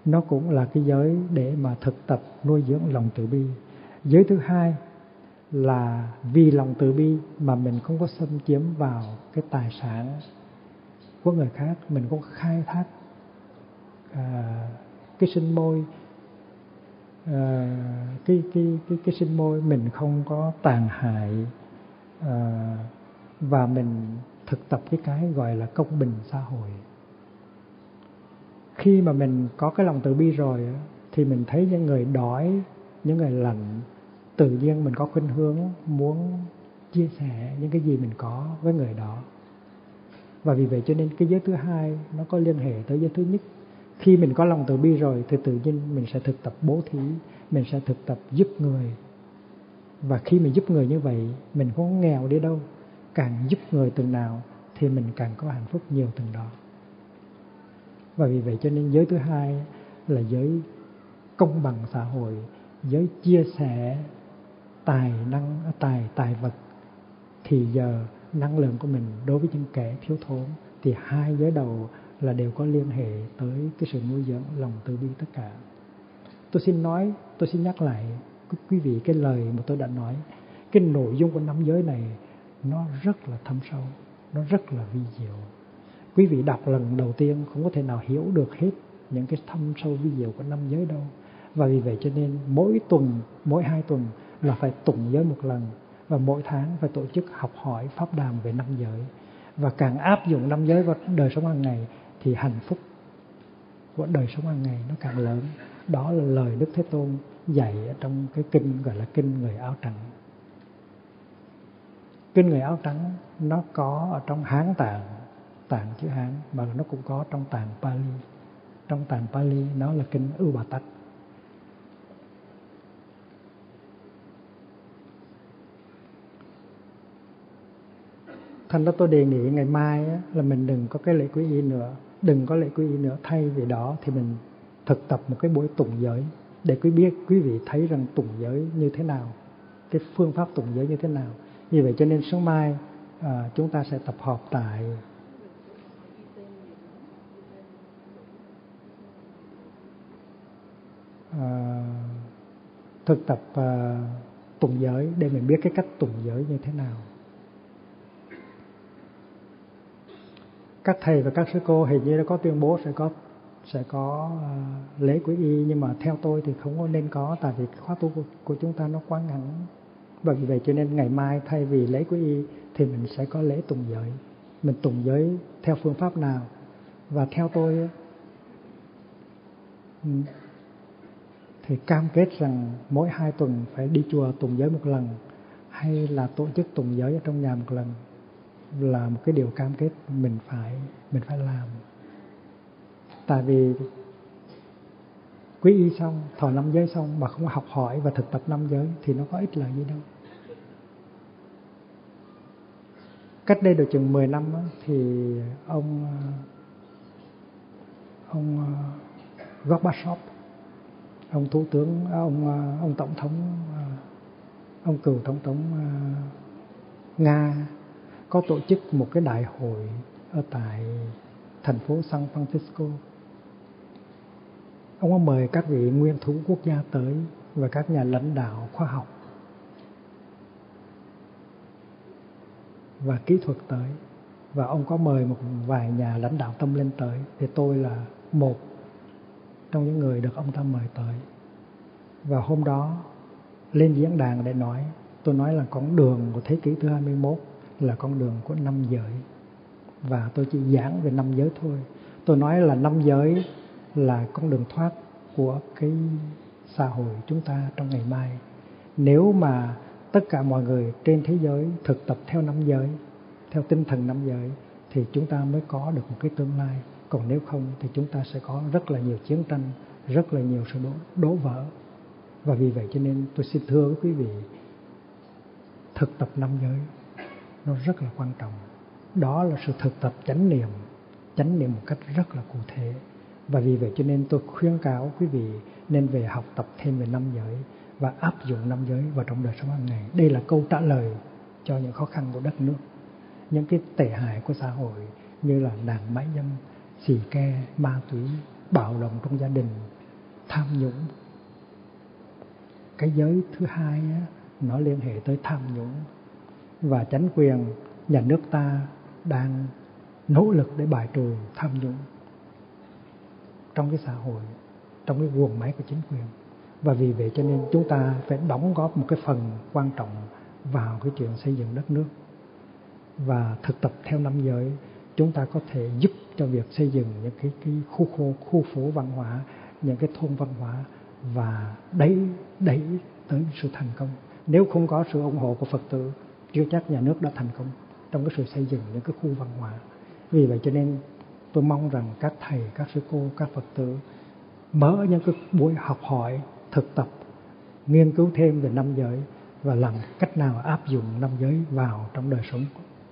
Speaker 1: Nó cũng là cái giới để mà thực tập nuôi dưỡng lòng từ bi. Giới thứ hai là vì lòng từ bi mà mình không có xâm chiếm vào cái tài sản của người khác mình cũng khai thác à, cái sinh môi à, cái cái cái cái sinh môi mình không có tàn hại à, và mình thực tập cái cái gọi là công bình xã hội. Khi mà mình có cái lòng từ bi rồi thì mình thấy những người đói những người lạnh tự nhiên mình có khuynh hướng muốn chia sẻ những cái gì mình có với người đó và vì vậy cho nên cái giới thứ hai nó có liên hệ tới giới thứ nhất. Khi mình có lòng từ bi rồi thì tự nhiên mình sẽ thực tập bố thí, mình sẽ thực tập giúp người. Và khi mình giúp người như vậy, mình không nghèo đi đâu. Càng giúp người từng nào thì mình càng có hạnh phúc nhiều từng đó. Và vì vậy cho nên giới thứ hai là giới công bằng xã hội, giới chia sẻ tài năng, tài tài vật. Thì giờ năng lượng của mình đối với những kẻ thiếu thốn, thì hai giới đầu là đều có liên hệ tới cái sự nuôi dưỡng lòng từ bi tất cả. Tôi xin nói, tôi xin nhắc lại quý vị cái lời mà tôi đã nói. Cái nội dung của năm giới này, nó rất là thâm sâu, nó rất là vi diệu. Quý vị đọc lần đầu tiên không có thể nào hiểu được hết những cái thâm sâu vi diệu của năm giới đâu. Và vì vậy cho nên mỗi tuần, mỗi hai tuần là phải tụng giới một lần và mỗi tháng phải tổ chức học hỏi pháp đàm về năm giới. Và càng áp dụng năm giới vào đời sống hàng ngày thì hạnh phúc của đời sống hàng ngày nó càng lớn. Đó là lời đức thế tôn dạy ở trong cái kinh gọi là kinh người áo trắng. Kinh người áo trắng nó có ở trong hán tạng tạng chữ hán, mà nó cũng có trong tạng pali. Trong tạng pali nó là kinh ưu bà tắc. Thành ra tôi đề nghị ngày mai á, là mình đừng có cái lễ quý y nữa. Đừng có lễ quý y nữa. Thay vì đó thì mình thực tập một cái buổi tụng giới để quý biết quý vị thấy rằng tụng giới như thế nào cái phương pháp tụng giới như thế nào. Như vậy cho nên sáng mai à, chúng ta sẽ tập họp tại à, thực tập à, tụng giới để mình biết cái cách tụng giới như thế nào. Các thầy và các sư cô hình như đã có tuyên bố sẽ có sẽ có uh, lễ quý y nhưng mà theo tôi thì không có nên có tại vì khóa tu của, của chúng ta nó quá ngắn. Và vì vậy cho nên ngày mai thay vì lễ quý y thì mình sẽ có lễ tùng giới. Mình tùng giới theo phương pháp nào? Và theo tôi ừ, thì cam kết rằng mỗi hai tuần phải đi chùa tùng giới một lần hay là tổ chức tùng giới ở trong nhà một lần là một cái điều cam kết mình phải mình phải làm. Tại vì quý y xong, thọ năm giới xong mà không học hỏi và thực tập năm giới thì nó có ích lợi gì đâu. Cách đây được chừng 10 năm thì ông ông ờ, Gorbachev, ông thủ tướng à, ông ờ, ông tổng thống ờ, ông cựu tổng thống nga có tổ chức một cái đại hội ở tại thành phố San Francisco. Ông có mời các vị nguyên thủ quốc gia tới và các nhà lãnh đạo khoa học và kỹ thuật tới. Và ông có mời một vài nhà lãnh đạo tâm linh tới. Thì tôi là một trong những người được ông ta mời tới. Và hôm đó, lên diễn đàn để nói, tôi nói là con đường của thế kỷ thứ 21 là con đường của năm giới. Và tôi chỉ giảng về năm giới thôi. Tôi nói là năm giới là con đường thoát của cái xã hội chúng ta trong ngày mai. Nếu mà tất cả mọi người trên thế giới thực tập theo năm giới theo tinh thần năm giới thì chúng ta mới có được một cái tương lai. Còn nếu không thì chúng ta sẽ có rất là nhiều chiến tranh rất là nhiều sự đổ, đổ vỡ. Và vì vậy cho nên tôi xin thưa với quý vị thực tập năm giới nó rất là quan trọng. Đó là sự thực tập chánh niệm chánh niệm một cách rất là cụ thể. Và vì vậy cho nên tôi khuyên cáo quý vị nên về học tập thêm về năm giới và áp dụng năm giới vào trong đời sống hàng ngày. Đây là câu trả lời cho những khó khăn của đất nước những cái tệ hại của xã hội như là nạn mãi dâm xì ke ma túy bạo động trong gia đình tham nhũng. Cái giới thứ hai á, nó liên hệ tới tham nhũng và chính quyền nhà nước ta đang nỗ lực để bài trừ tham nhũng trong cái xã hội, trong cái guồng máy của chính quyền. Và vì vậy cho nên chúng ta phải đóng góp một cái phần quan trọng vào cái chuyện xây dựng đất nước. Và thực tập theo năm giới, chúng ta có thể giúp cho việc xây dựng những cái cái khu khu khu phố văn hóa, những cái thôn văn hóa và đẩy đẩy tới sự thành công. Nếu không có sự ủng hộ của Phật tử chưa chắc nhà nước đã thành công trong cái sự xây dựng những cái khu văn hóa. Vì vậy cho nên tôi mong rằng các thầy, các sư cô, các Phật tử mở những cái buổi học hỏi, thực tập, nghiên cứu thêm về năm giới và làm cách nào áp dụng năm giới vào trong đời sống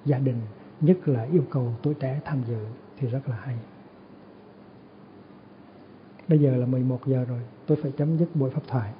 Speaker 1: gia đình, nhất là yêu cầu tuổi trẻ tham dự thì rất là hay. Bây giờ là 11 giờ rồi, tôi phải chấm dứt buổi pháp thoại.